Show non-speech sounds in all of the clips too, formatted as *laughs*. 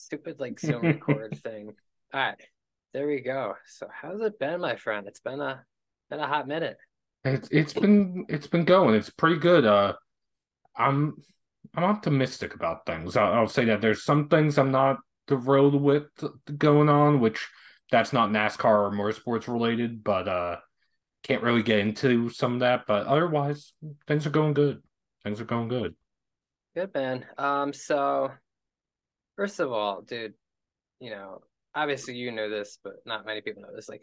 Stupid like *laughs* Zoom record thing. All right, there we go. So how's it been, my friend? It's been a been a hot minute. It's it's been it's been going. It's pretty good. Uh, I'm I'm optimistic about things. I'll, I'll say that there's some things I'm not thrilled with going on, which that's not NASCAR or motorsports related, but uh, can't really get into some of that. But otherwise, things are going good. Things are going good. Good man. Um, so first of all, dude, you know, obviously you know this, but not many people know this. Like,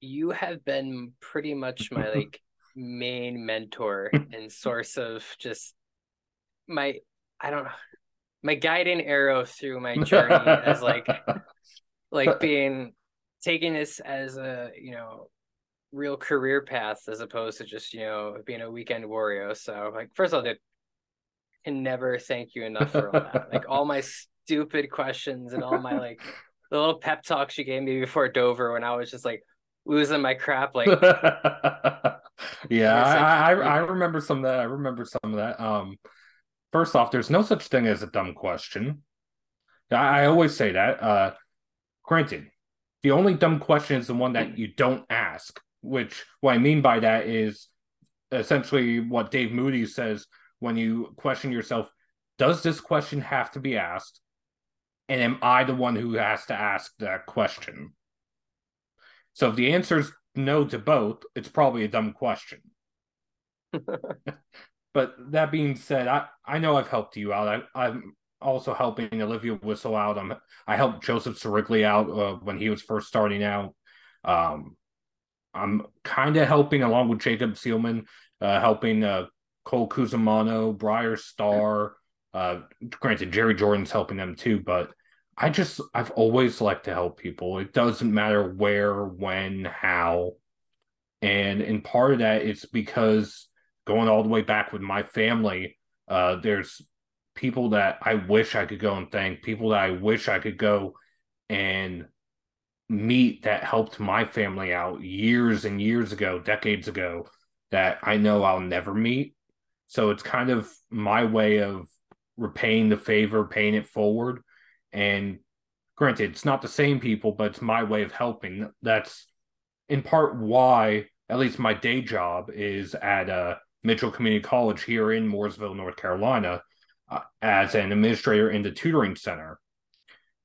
you have been pretty much my *laughs* like main mentor *laughs* and source of just my I don't know my guiding arrow through my journey as like *laughs* like being taking this as a you know real career path as opposed to just you know being a weekend warrior so like first of all dude can never thank you enough for all that. Like all my *laughs* stupid questions and all my like *laughs* the little pep talks you gave me before dover when i was just like losing my crap like *laughs* yeah I, I i remember some of that i remember some of that. Um first off there's no such thing as a dumb question. I, I always say that uh granted the only dumb question is the one that you don't ask which what I mean by that is essentially what Dave Moody says when you question yourself does this question have to be asked? And am I the one who has to ask that question? So if the answer is no to both, it's probably a dumb question. *laughs* but that being said, I, I know I've helped you out. I, I'm also helping Olivia Whistle out. I'm, I helped Joseph Sirigli out uh, when he was first starting out. Um, I'm kind of helping along with Jacob Seelman, uh, helping uh, Cole Cusumano, Briar Star. Uh, granted, Jerry Jordan's helping them too, but I just I've always liked to help people. It doesn't matter where, when, how, and in part of that it's because going all the way back with my family, uh, there's people that I wish I could go and thank, people that I wish I could go and meet that helped my family out years and years ago, decades ago, that I know I'll never meet. So it's kind of my way of repaying the favor, paying it forward. And granted, it's not the same people, but it's my way of helping. That's in part why, at least my day job is at uh, Mitchell Community College here in Mooresville, North Carolina, uh, as an administrator in the tutoring center.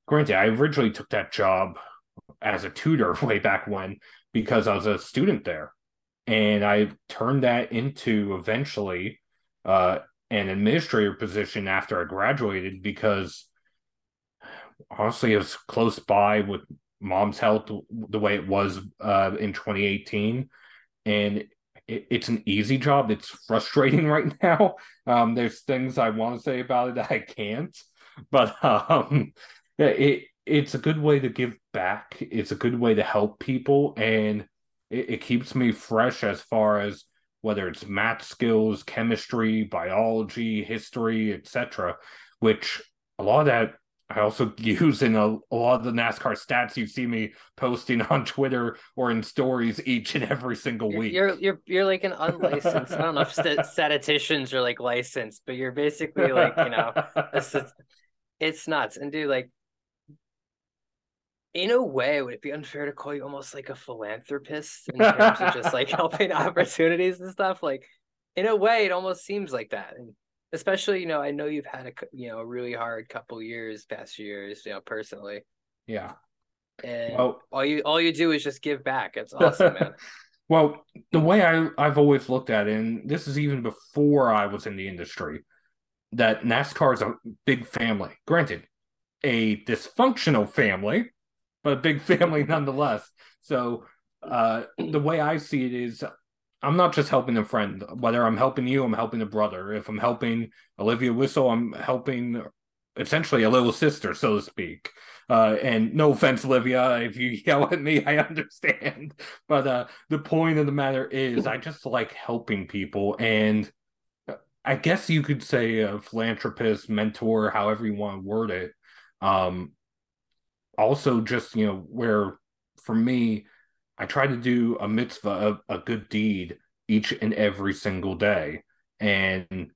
Granted, I originally took that job as a tutor *laughs* way back when because I was a student there. And I turned that into eventually uh, an administrator position after I graduated because honestly, it was close by with mom's health the way it was uh, in 2018. And it, it's an easy job. It's frustrating *laughs* right now. Um, there's things I want to say about it that I can't, but um, it it's a good way to give back. It's a good way to help people, and it, it keeps me fresh as far as whether it's math skills, chemistry, biology, history, etc. Which a lot of that I also *laughs* use in a, a, lot of the NASCAR stats you see me posting on Twitter or in stories each and every single week. You're you're you're like an unlicensed. I don't know if st- *laughs* statisticians are like licensed, but you're basically like you know, it's, it's nuts. And dude, like in a way, would it be unfair to call you almost like a philanthropist in terms of just like *laughs* helping *laughs* opportunities and stuff? Like, in a way, it almost seems like that. And especially, you know, I know you've had a you know a really hard couple years, past years, you know, personally. Yeah. And well, all you all you do is just give back. It's *laughs* awesome, man. well, the way I I've always looked at it, and this is even before I was in the industry, that NASCAR is a big family. Granted, a dysfunctional family but a big *laughs* family nonetheless. So uh, the way I see it is I'm not just helping a friend. Whether I'm helping you, I'm helping a brother. If I'm helping Olivia Whistle, I'm helping essentially a little sister, so to speak. Uh, and no offense, Olivia, if you *laughs* yell at me, I understand. But uh, the point of the matter is, I just like helping people. And I guess you could say a philanthropist, mentor, however you want to word it. Um, also just you know where for me i try to do a mitzvah a, a good deed each and every single day and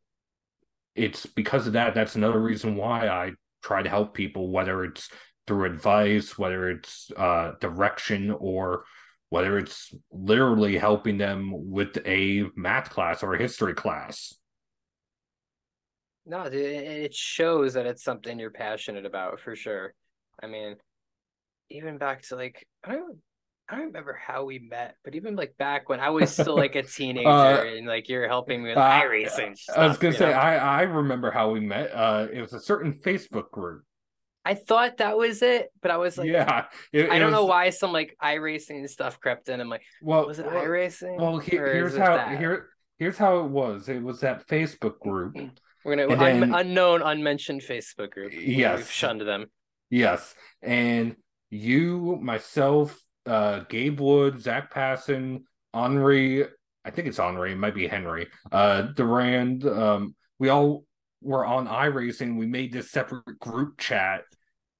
it's because of that that's another reason why i try to help people, whether it's through advice, whether it's uh, direction, or whether it's literally helping them with a math class or a history class. No, it shows that it's something you're passionate about for sure. I mean, even back to like I don't I don't remember how we met, but even like back when I was still like a *laughs* teenager uh, and like you're helping me with uh, iRacing. Stuff, I was gonna say know? I I remember how we met. Uh, it was a certain Facebook group. I thought that was it, but I was like, yeah, it, I don't know why some like iRacing stuff crept in. I'm like, well, was it well, iRacing? Well, he, here's how that? here here's how it was. It was that Facebook group. We're gonna un- then, unknown, unmentioned Facebook group. Yes, we've shunned them. Yes, and you, myself, uh, Gabe Wood, Zach Passon, Henri. I think it's Henri. It might be Henry. Uh, Durand. Um, we all were on iRacing. We made this separate group chat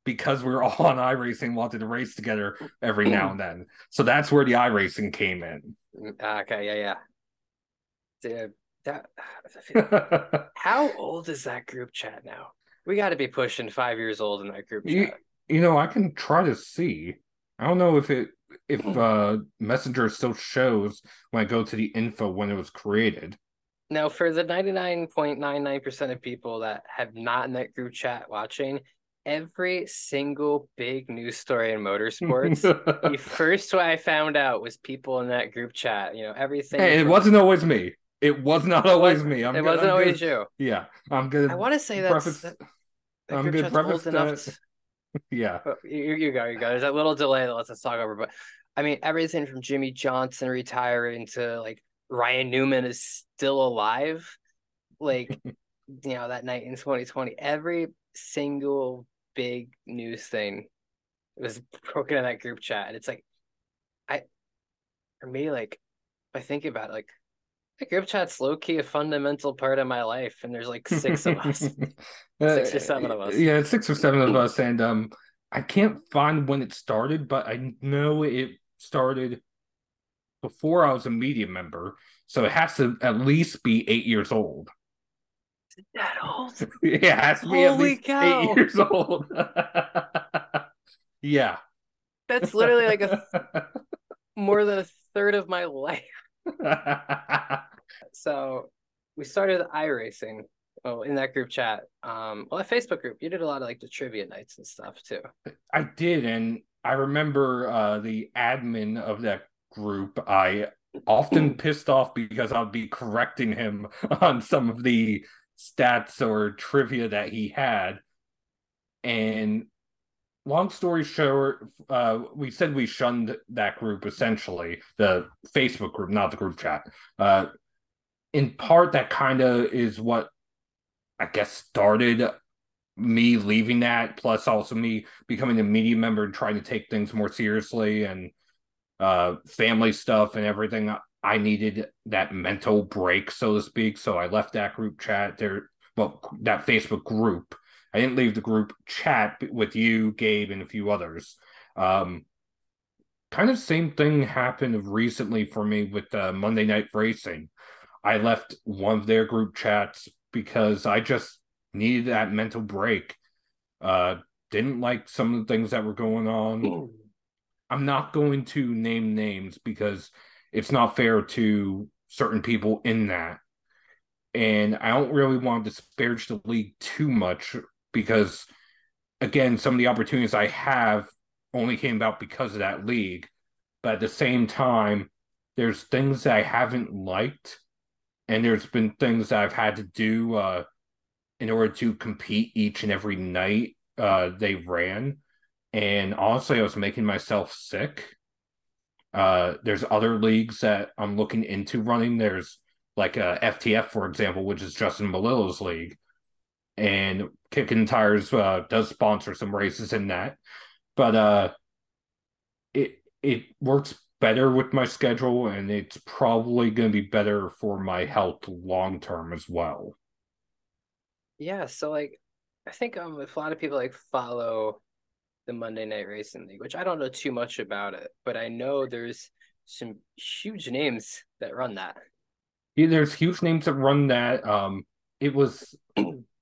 because we were all *laughs* on iRacing, wanted to race together every now and then. So that's where the iRacing came in. Mm, okay, yeah, yeah. Dude, that *laughs* how old is that group chat now? We got to be pushing five years old in that group chat. You, you know, I can try to see. I don't know if it if hmm. uh Messenger still shows when I go to the info when it was created. Now, for the 99.99% of people that have not in that group chat watching, every single big news story in motorsports, *laughs* the first way I found out was people in that group chat. You know, everything. Hey, it wasn't always me. It was not always me. I'm it wasn't I'm always you. Yeah, I'm good. I want to say that's. That, that I'm good. Preface that. *laughs* yeah. You, you go, you go. There's that little delay that lets us talk over, but I mean, everything from Jimmie Johnson retiring to like Ryan Newman is still alive. Like, *laughs* you know, that night in 2020, every single big news thing was broken in that group chat. And it's like, I, for me, like, I think about it, like, the group chat's low key a fundamental part of my life, and there's like six of us, *laughs* six or seven of us. Yeah, six or seven of us, and um, I can't find when it started, but I know it started before I was a media member, so it has to at least be eight years old. Is that old? *laughs* yeah, it has to be Holy at least cow. eight years old. *laughs* yeah. That's literally like a more than a third of my life. *laughs* so we started iRacing. Oh, in that group chat. Um, well, a Facebook group. You did a lot of like the trivia nights and stuff too. I did, and I remember uh, the admin of that group, I often *clears throat* pissed off because I'd be correcting him *laughs* on some of the stats or trivia that he had. And long story short, uh, we said we shunned that group essentially, the Facebook group, not the group chat. Uh, in part, that kind of is what I guess started me leaving that, plus also me becoming a media member and trying to take things more seriously and uh, family stuff and everything. I needed that mental break, so to speak. So I left that group chat there, well, that Facebook group. I didn't leave the group chat with you, Gabe, and a few others. Um, kind of same thing happened recently for me with uh, Monday Night Racing. I left one of their group chats because I just needed that mental break. Uh, didn't like some of the things that were going on. I'm not going to name names because it's not fair to certain people in that. And I don't really want to disparage the league too much because, again, some of the opportunities I have only came about because of that league. But at the same time, there's things that I haven't liked, and there's been things that I've had to do uh, in order to compete each and every night uh, they ran and honestly, I was making myself sick. Uh, there's other leagues that I'm looking into running. There's like a FTF, for example, which is Justin Melillo's league, and Kicking Tires uh, does sponsor some races in that. But uh, it it works better with my schedule, and it's probably going to be better for my health long term as well. Yeah, so like I think um, if a lot of people like follow the Monday Night Racing League, which I don't know too much about it, but I know there's some huge names that run that. Yeah, there's huge names that run that. Um, it was *clears throat*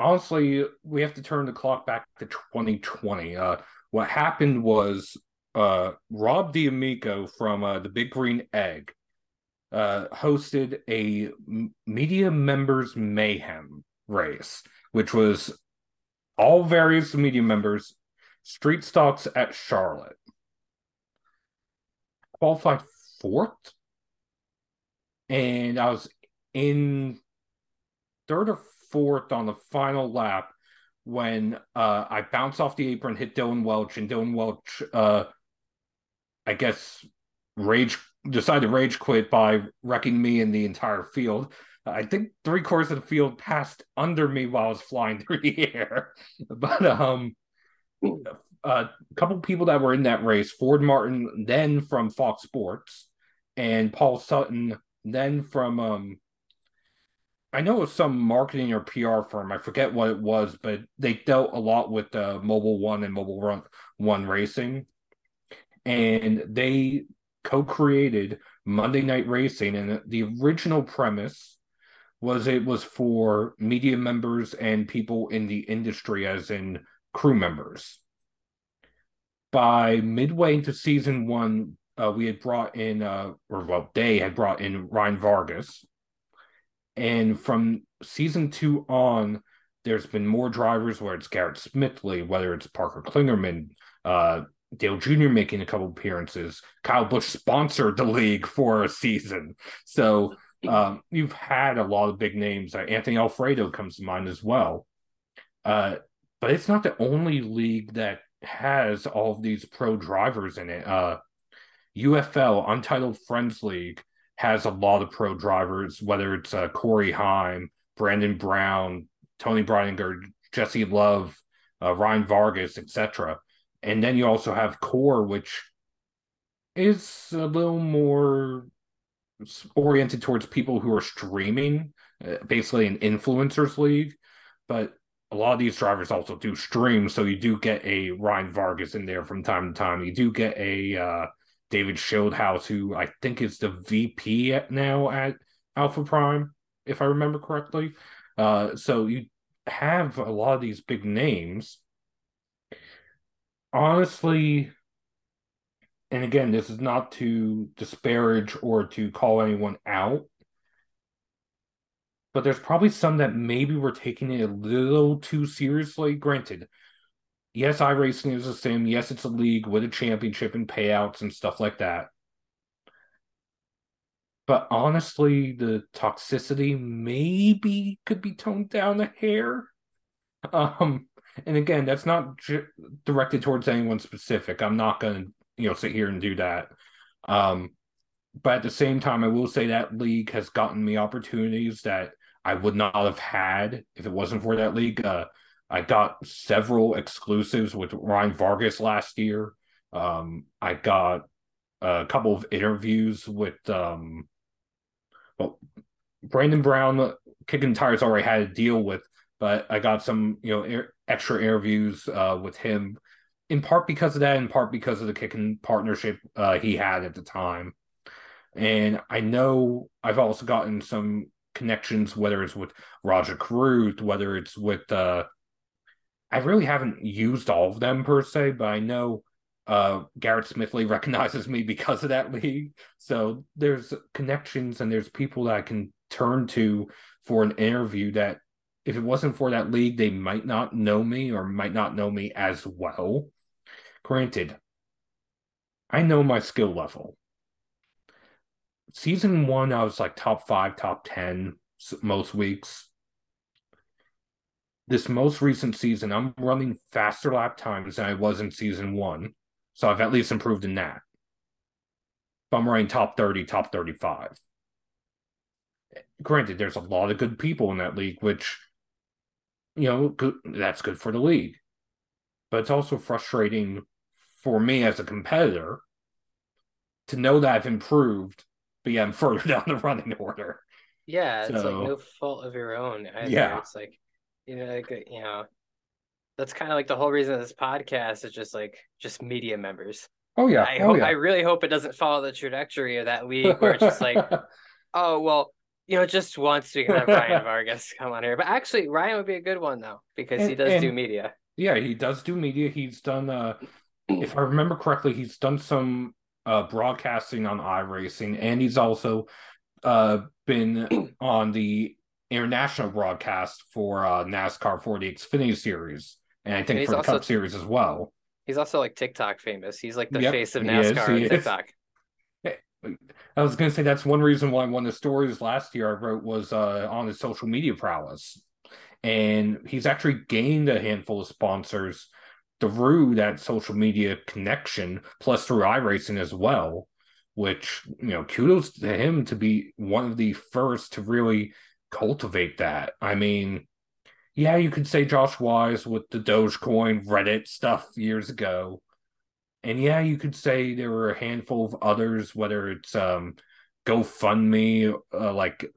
honestly, we have to turn the clock back to 2020. Uh, what happened was uh, Rob D'Amico from uh, the Big Green Egg uh, hosted a media members mayhem race, which was all various media members street stocks at Charlotte. Qualified fourth, and I was in third or fourth on the final lap when uh, I bounced off the apron, hit Dylan Welch, and Dylan Welch, uh, I guess, rage decided to rage quit by wrecking me in the entire field. I think three quarters of the field passed under me while I was flying *laughs* through the air. But um, a couple people that were in that race, Ford Martin, then from Fox Sports, and Paul Sutton, then from um, I know it was some marketing or PR firm. I forget what it was, but they dealt a lot with uh, Mobil One and Mobile Run One Racing, and they co-created Monday Night Racing. And the original premise was it was for media members and people in the industry, as in crew members. By midway into season one, uh, we had brought in, uh, or well, they had brought in Ryan Vargas and from season two on, there's been more drivers, whether it's Garrett Smithley, whether it's Parker Kligerman, uh, Dale Jr. making a couple appearances. Kyle Busch sponsored the league for a season. So um, you've had a lot of big names. Uh, Anthony Alfredo comes to mind as well. Uh, but it's not the only league that has all of these pro drivers in it. Uh, UFL, Untitled Friends League, has a lot of pro drivers, whether it's uh, Corey Heim, Brandon Brown, Toni Breidinger, Jesse Love, uh, Ryan Vargas, etc. And then you also have Core, which is a little more oriented towards people who are streaming, uh, basically an influencers league. But a lot of these drivers also do stream, so you do get a Ryan Vargas in there from time to time. You do get a uh, David Schildhouse, who I think is the VP at, now at Alpha Prime, if I remember correctly. Uh, so you have a lot of these big names. Honestly, and again, this is not to disparage or to call anyone out, but there's probably some that maybe we're taking it a little too seriously. Granted, yes, iRacing is a sim. Yes, it's a league with a championship and payouts and stuff like that. But honestly, the toxicity maybe could be toned down a hair. Um, and again, that's not j- directed towards anyone specific. I'm not going to, you know, sit here and do that. Um, but at the same time, I will say that league has gotten me opportunities that I would not have had if it wasn't for that league. Uh, I got several exclusives with Ryan Vargas last year. Um, I got a couple of interviews with um, well, Brandon Brown. Kicking Tires already had a deal with, but I got some you know extra interviews uh, with him, in part because of that, in part because of the kicking partnership uh, he had at the time. And I know I've also gotten some connections, whether it's with Rajah Caruth, whether it's with uh, I really haven't used all of them per se, but I know uh, Garrett Smithley *laughs* recognizes me because of that league. So there's connections and there's people that I can turn to for an interview that if it wasn't for that league, they might not know me or might not know me as well. Granted, I know my skill level. Season one, I was like top five, top 10 most weeks this most recent season, I'm running faster lap times than I was in season one. So I've at least improved in that. But I'm running top 30, top 35. Granted, there's a lot of good people in that league, which, you know, good, that's good for the league. But it's also frustrating for me as a competitor to know that I've improved, but yeah, I'm *laughs* further down the running order. Yeah, it's so, like no fault of your own. Either. Yeah. It's like you know, like you know, that's kind of like the whole reason of this podcast is just like just media members. Oh yeah. I oh, hope yeah. I really hope it doesn't follow the trajectory of that league where it's just like, *laughs* oh well, you know, just once we can have *laughs* Ryan Vargas come on here. But actually, Ryan would be a good one though because and, he does do media. Yeah, he does do media. He's done, uh, if I remember correctly, he's done some uh, broadcasting on iRacing, and he's also uh, been *clears throat* on the international broadcast for uh, NASCAR for the Xfinity Series, and I think and for the also, Cup Series as well. He's also like TikTok famous. He's like the yep, face of NASCAR on TikTok. I was going to say that's one reason why one of the stories last year I wrote was uh, on his social media prowess, and he's actually gained a handful of sponsors through that social media connection, plus through iRacing as well. Which you know, kudos to him to be one of the first to really cultivate that. I mean, yeah, you could say Josh Wise with the Dogecoin Reddit stuff years ago. And yeah, you could say there were a handful of others, whether it's um GoFundMe, uh, like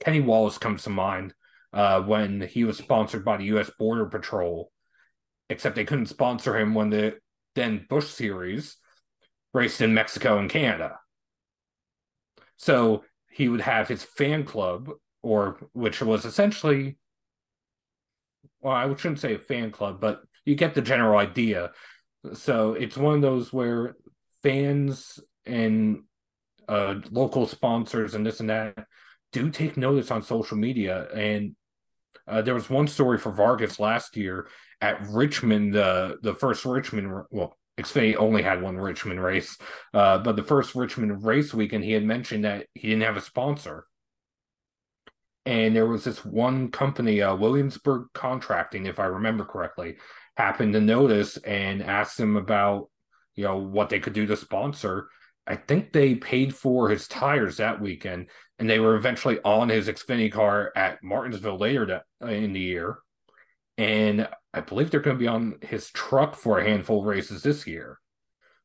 Kenny Wallace comes to mind uh, when he was sponsored by the U.S. Border Patrol, except they couldn't sponsor him when the then Bush Series raced in Mexico and Canada. So he would have his fan club, or which was essentially, well, I shouldn't say a fan club, but you get the general idea. So it's one of those where fans and uh, local sponsors and this and that do take notice on social media. And uh, there was one story for Vargas last year at Richmond, uh, the first Richmond, well, Xfinity only had one Richmond race, uh, but the first Richmond race weekend, he had mentioned that he didn't have a sponsor. And there was this one company, uh, Williamsburg Contracting, if I remember correctly, happened to notice and asked him about, you know, what they could do to sponsor. I think they paid for his tires that weekend, and they were eventually on his Xfinity car at Martinsville later that, in the year. And I believe they're going to be on his truck for a handful of races this year.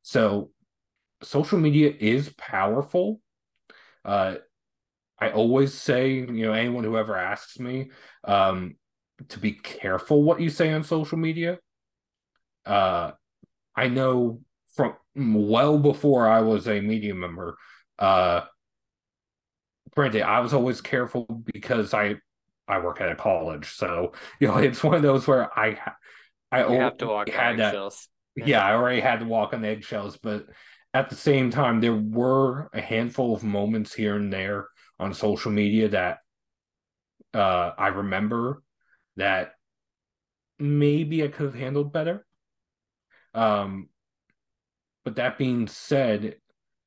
So social media is powerful. Uh, I always say, you know, anyone who ever asks me um, to be careful what you say on social media. Uh, I know from well before I was a media member. Uh, I was always careful because I I work at a college, so you know *laughs* it's one of those where I I have to walk had that. Eggshells. Yeah, I already had to walk on eggshells, but at the same time, there were a handful of moments here and there on social media that uh, I remember that maybe I could have handled better. Um, but that being said,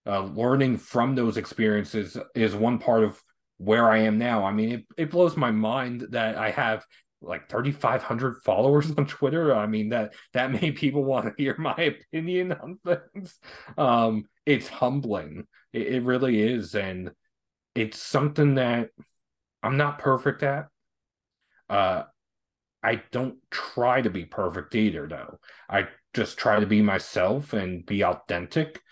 uh, learning from those experiences is one part of where I am now. I mean, it, it blows my mind that I have like 3500 followers on Twitter. I mean that that many people want to *laughs* hear my opinion on things. Um it's humbling. It, it really is and it's something that I'm not perfect at. Uh I don't try to be perfect either though. I just try to be myself and be authentic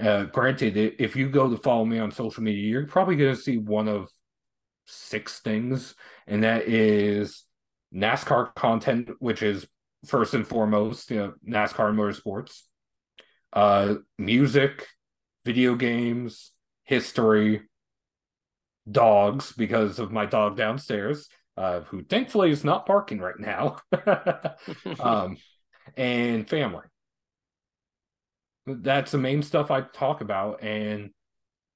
uh, granted, if you go to follow me on social media, you're probably going to see one of six things, and that is NASCAR content, which is first and foremost, you know, NASCAR and motorsports, uh, music, video games, history, dogs, because of my dog downstairs, uh, who thankfully is not parking right now, *laughs* *laughs* um, and family that's the main stuff I talk about, and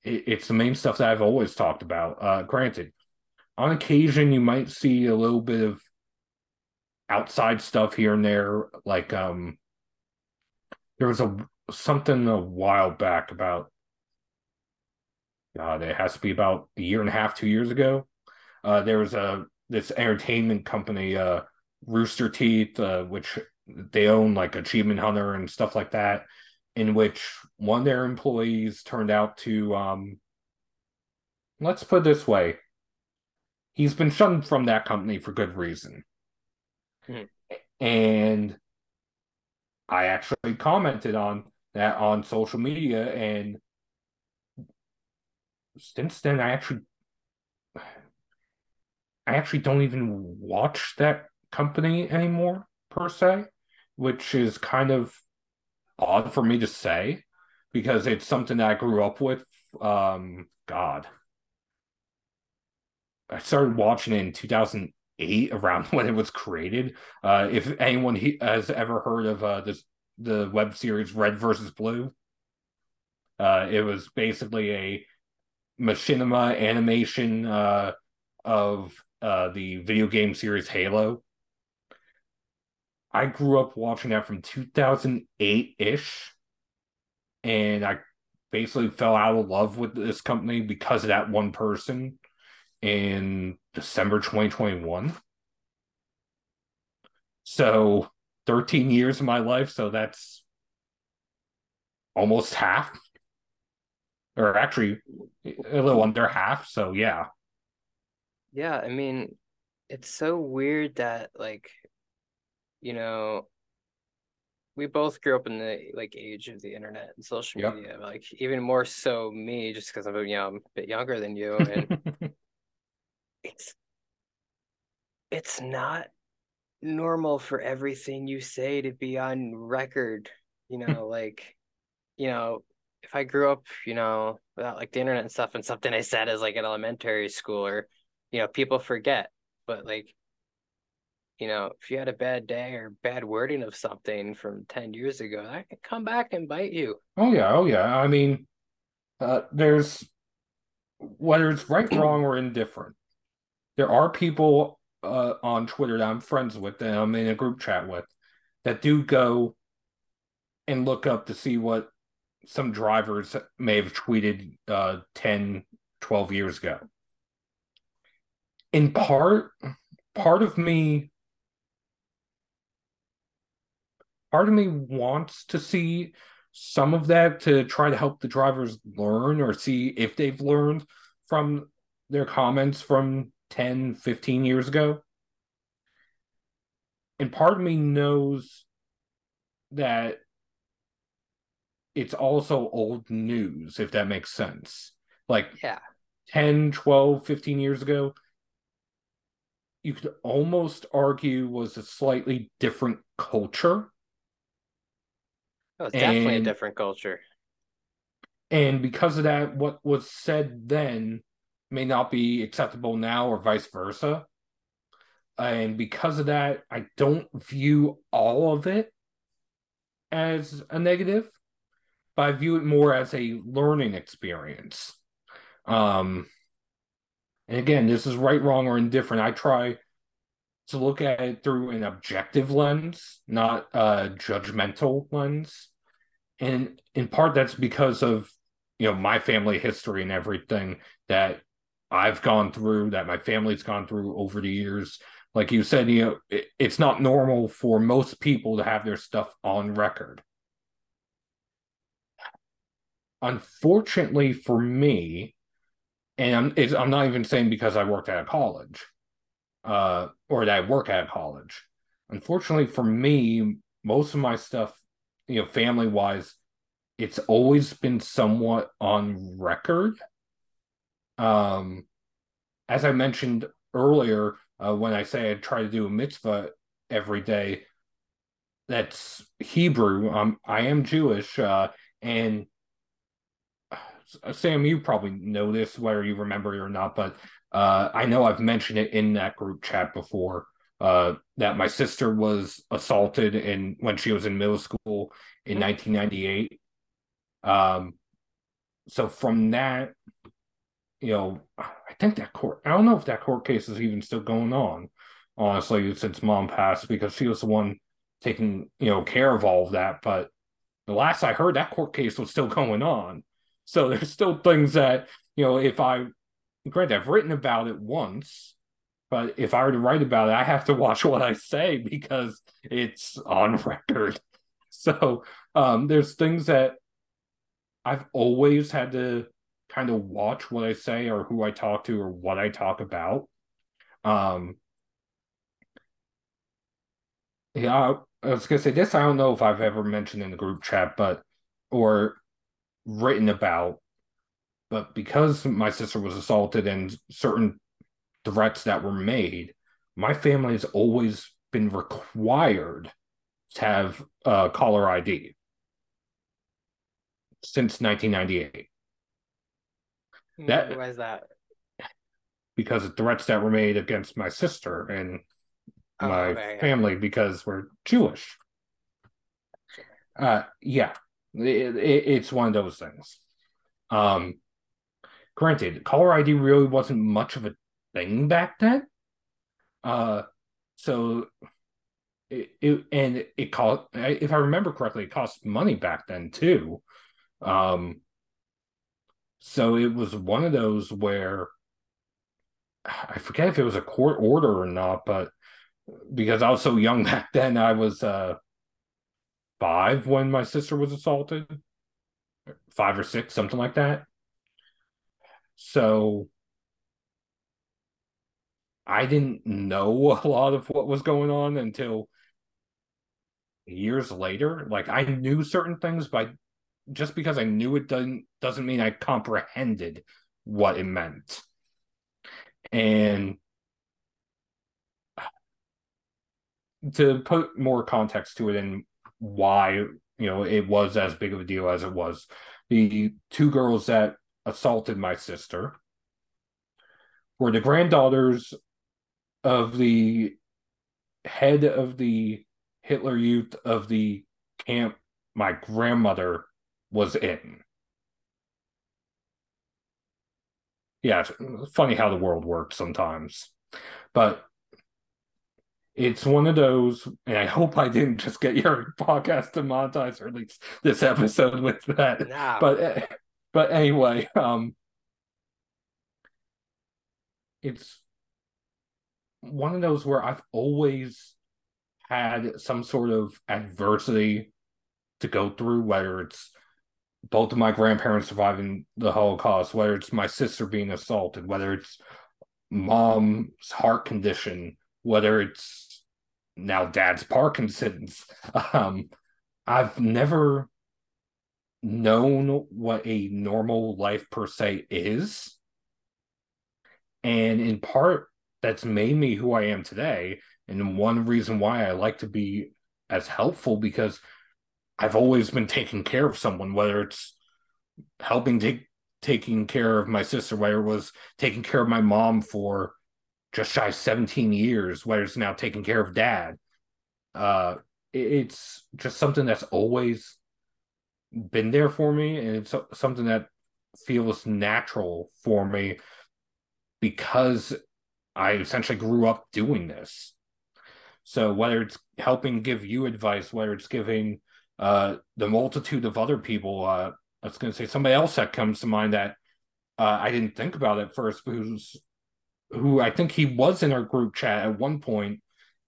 it, it's the main stuff that I've always talked about. Uh, granted, on occasion you might see a little bit of outside stuff here and there, like um, there was a something a while back about God, it has to be about a year and a half, two years ago. Uh, there was a this entertainment company, uh, Rooster Teeth, uh, which they own like Achievement Hunter and stuff like that in which one of their employees turned out to um let's put it this way he's been shunned from that company for good reason hmm. and i actually commented on that on social media and since then i actually i actually don't even watch that company anymore per se which is kind of odd for me to say because it's something that I grew up with. Um, God, I started watching it in 2008, around *laughs* when it was created. Uh, if anyone he, has ever heard of uh, this the web series Red versus Blue, uh, it was basically a machinima animation uh, of uh, the video game series Halo. I grew up watching that from 2008 ish, and I basically fell out of love with this company because of that one person in December 2021. So 13 years of my life, so that's almost half. Or actually a little under half, so yeah. Yeah, I mean, it's so weird that like you know we both grew up in the like age of the internet and social Yep. media like even more so me just because i'm a, you know I'm a bit younger than you and *laughs* it's it's not normal for everything you say to be on record you know *laughs* like you know if i grew up you know without like the internet and stuff and something i said is like an elementary school or you know people forget but like you know if you had a bad day or bad wording of something from 10 years ago that could come back and bite you oh yeah, oh yeah. I mean, uh, there's whether it's right, wrong, or indifferent. There are people uh, on Twitter that I'm friends with, that I'm in a group chat with, that do go and look up to see what some drivers may have tweeted uh, 10, 12 years ago. In part, part of me part of me wants to see some of that to try to help the drivers learn or see if they've learned from their comments from 10 15 years ago. And part of me knows that it's also old news if that makes sense. Like yeah. 10 12 15 years ago you could almost argue was a slightly different culture it's definitely a different culture. and because of that what was said then may not be acceptable now or vice versa. And because of that i don't view all of it as a negative but i view it more as a learning experience. Um and again this is right wrong or indifferent. I try to look at it through an objective lens not a judgmental lens. And in part that's because of you know my family history and everything that I've gone through that my family's gone through over the years. Like you said you know it, it's not normal for most people to have their stuff on record. Unfortunately for me and I'm, I'm not even saying because I worked at a college uh or that I work at college unfortunately for me most of my stuff you know family wise it's always been somewhat on record. Um, as I mentioned earlier, uh, when I say I try to do a mitzvah every day, that's Hebrew. Um, I am Jewish, uh, and uh, Sam, you probably know this, whether you remember it or not, but uh, I know I've mentioned it in that group chat before. Uh, that my sister was assaulted in when she was in middle school in 1998 um, so from that, you know, I think that court, I don't know if that court case is even still going on, honestly, since mom passed, because she was the one taking, you know, care of all of that. But the last I heard, that court case was still going on. So there's still things that, you know, if I, granted, I've written about it once, but if I were to write about it, I have to watch *laughs* what I say because it's on *laughs* record. So um, there's things that I've always had to kind of watch what I say or who I talk to or what I talk about. Um, yeah, I was gonna say this. I don't know if I've ever mentioned in the group chat, but or written about, but because my sister was assaulted and certain threats that were made, my family has always been required to have uh, caller ID since 1998. That- why is that because of threats that were made against my sister and oh, my okay, family yeah. because we're Jewish. Uh, yeah, it, it, it's one of those things. Um, granted, caller ID really wasn't much of a thing back then. Uh, so it, it and it cost if I remember correctly, it cost money back then too. Um, so it was one of those where I forget if it was a court order or not, but because I was so young *laughs* back then, I was uh five when my sister was assaulted, five or six, something like that. So I didn't know a lot of what was going on until years later. Like I knew certain things, but just because I knew it doesn't doesn't mean I comprehended what it meant. And to put more context to it and why you know it was as big of a deal as it was, the two girls that assaulted my sister were the granddaughters of the head of the Hitler Youth of the camp my grandmother was in. Yeah, it's funny how the world works sometimes. But it's one of those, and I hope I didn't just get your *laughs* podcast demonetized, or at least this episode with that. No. But eh, but anyway, *laughs* um, it's one of those where I've always had some sort of adversity to go through, whether it's both of my grandparents surviving the Holocaust, whether it's my sister being assaulted, whether it's mom's heart condition, whether it's now dad's Parkinson's. *laughs* Um, I've never known what a normal life per se is. And in part, that's made me who I am today. And one reason why I like to be as helpful because I've always been taking care of someone, whether it's helping take taking care of my sister, whether it was taking care of my mom for just shy 17 years, whether it's now taking care of dad. Uh, it's just something that's always been there for me, and it's something that feels natural for me because I essentially grew up doing this. So whether it's helping give you advice, whether it's giving uh, the multitude of other people, uh, I was going to say somebody else that comes to mind that uh, I didn't think about at first, who's who I think he was in our group chat at one point,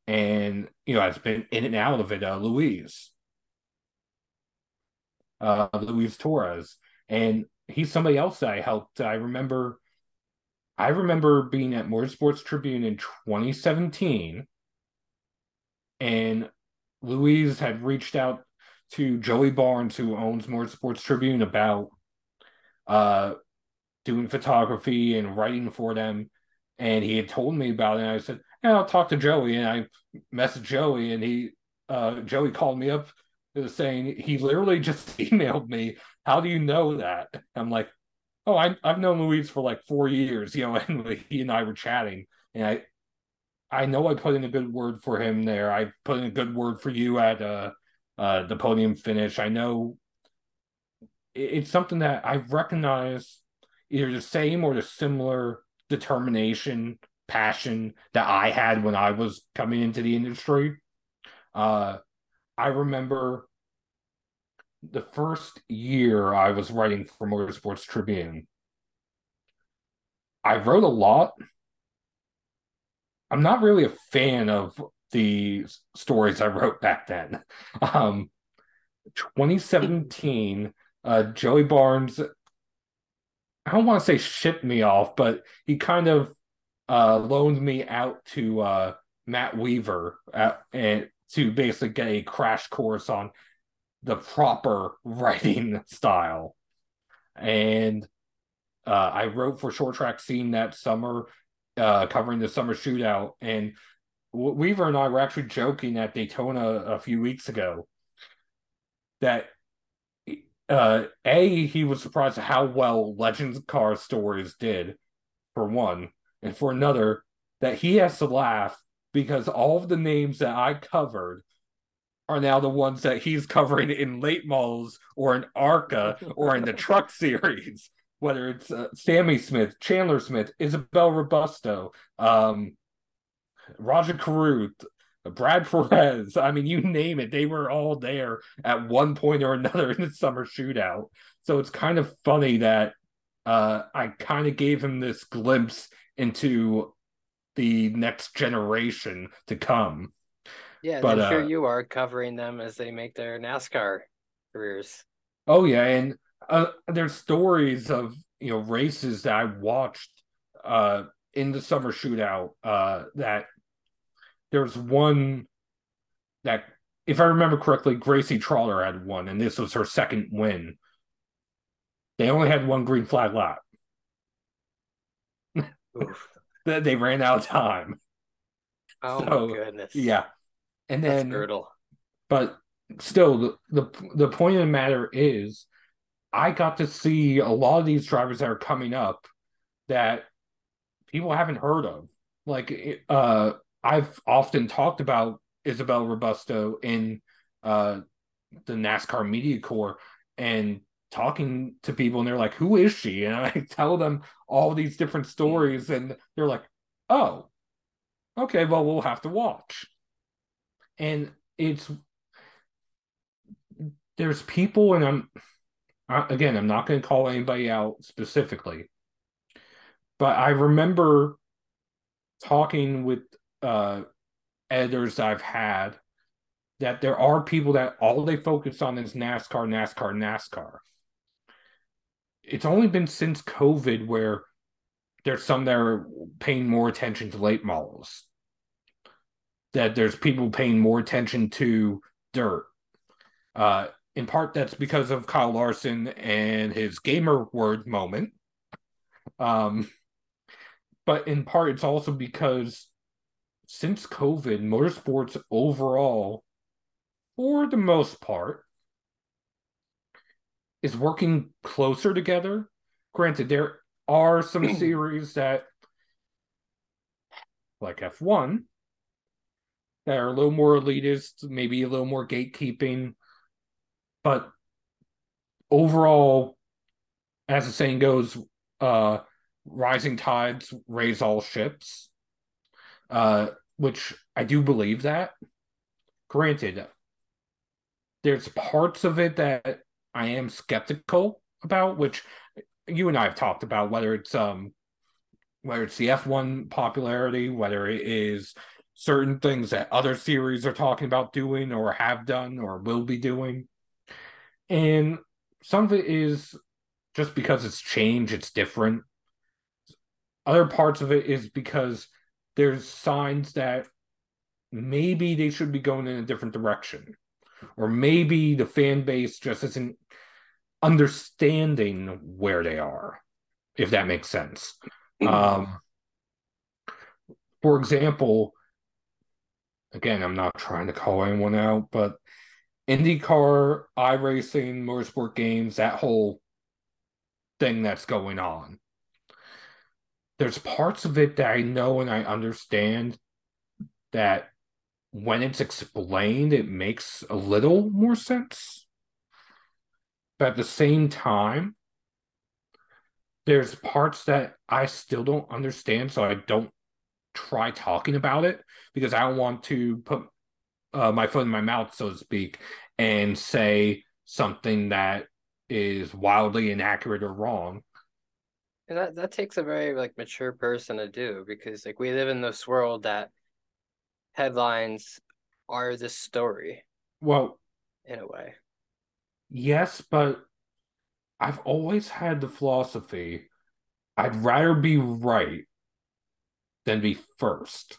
and you know has been in and out of it. Uh, Luis, uh, Luis Torres, and he's somebody else that I helped. I remember, I remember being at Motorsports Tribune in 2017 and Luis had reached out to Joey Barnes, who owns Motorsports Tribune, about uh, doing photography and writing for them. And he had told me about it. And I said, yeah, I'll talk to Joey. And I messaged Joey, and he, uh, Joey called me up saying he literally just *laughs* emailed me, How do you know that? I'm like, Oh, I, I've known Luis for like four years, you know, *laughs* and he and I were chatting. And I, I know I put in a good word for him there. I put in a good word for you at uh, uh, the podium finish. I know it's something that I've recognized either the same or the similar determination, passion that I had when I was coming into the industry. Uh, I remember the first year I was writing for Motorsports Tribune. I wrote a lot I'm not really a fan of the stories I wrote back then. *laughs* Um, 2017, uh, Joey Barnes, I don't want to say shipped me off, but he kind of uh, loaned me out to uh, Matt Weaver at, and to basically get a crash course on the proper *laughs* writing style. And uh, I wrote for Short Track Scene that summer uh, covering the summer shootout, and Weaver and I were actually joking at Daytona a few weeks ago that uh, a he was surprised at how well Legends car stories did, for one, and for another that he has to laugh because all of the names that I covered are now the ones that he's covering in late models or in ARCA or in the truck *laughs* series, whether it's uh, Sammy Smith, Chandler Smith, Isabel Robusto, um, Rajah Caruth, Brad Perez. I mean, you name it, they were all there at one point or another in the summer shootout. So it's kind of funny that uh, I kind of gave him this glimpse into the next generation to come. Yeah, but, I'm sure uh, you are covering them as they make their NASCAR careers. Oh yeah, and uh, there's stories of you know races that I watched uh, in the summer shootout uh, that there's one that if I remember correctly, Gracie Trotter had one, and this was her second win. They only had won green flag lap. They ran out of time. *laughs* Oh so, my goodness! Yeah, and then That's brutal. But still, the, the the point of the matter is, I got to see a lot of these drivers that are coming up that people haven't heard of. Like, uh, I've often talked about Isabel Robusto in uh, the NASCAR Media Corps and talking to people, and they're like, "Who is she?" And I *laughs* tell them all these different stories, and they're like, "Oh, okay, well, we'll have to watch." and it's there's people and i'm again i'm not going to call anybody out specifically but i remember talking with uh editors i've had that there are people that all they focus on is nascar nascar nascar it's only been since covid where there's some that are paying more attention to late models that there's people paying more attention to dirt. Uh, in part, that's because of Kyle Larson and his gamer word moment. Um, but in part, it's also because since COVID, motorsports overall, for the most part, is working closer together. Granted, there are some *clears throat* series that, like F1, that are a little more elitist, maybe a little more gatekeeping. But overall, as the saying goes, uh, rising tides raise all ships, uh, which I do believe that. Granted, there's parts of it that I am skeptical about, which you and I have talked about, whether it's um whether it's the F1 popularity, whether it is certain things that other series are talking about doing or have done or will be doing. And some of it is just because it's change, it's different. Other parts of it is because there's signs that maybe they should be going in a different direction. Or maybe the fan base just isn't understanding where they are, if that makes sense. Um, for example, again, I'm not trying to call anyone out, but IndyCar, iRacing, motorsport games, that whole thing that's going on. There's parts of it that I know and I understand that when it's explained, it makes a little more sense. But at the same time, there's parts that I still don't understand, so I don't try talking about it because I don't want to put uh, my foot in my mouth, so to speak, and say something that is wildly inaccurate or wrong. That that takes a very like mature person to do because like we live in this world that headlines are the story. Well, in a way. Yes, but I've always had the philosophy I'd rather be right than be first.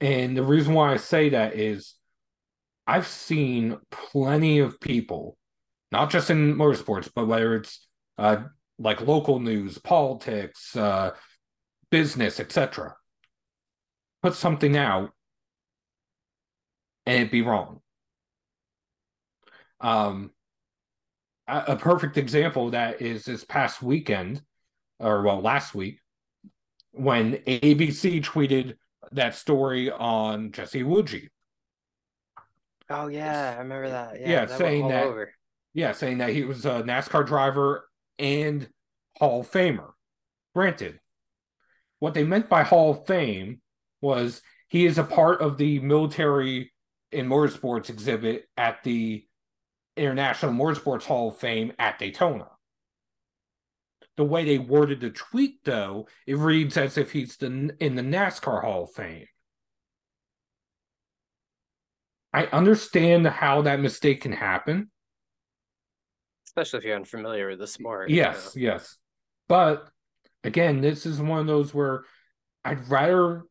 And the reason why I say that is I've seen plenty of people, not just in motorsports, but whether it's uh, like local news, politics, uh, business, etc., put something out and it'd be wrong. Um, a, a perfect example of that is this past weekend, or well, last week, when ABC tweeted that story on Jesse Iwuji. Oh yeah, I remember that. Yeah, Yeah, that saying that- over. Yeah, saying that he was a NASCAR driver and Hall of Famer. Granted, what they meant by Hall of Fame was he is a part of the military and motorsports exhibit at the International Motorsports Hall of Fame at Daytona. The way they worded the tweet, though, it reads as if he's the, in the NASCAR Hall of Fame. I understand how that mistake can happen. Especially if you're unfamiliar with the sport. you Yes, yes. But again, this is one of those where I'd rather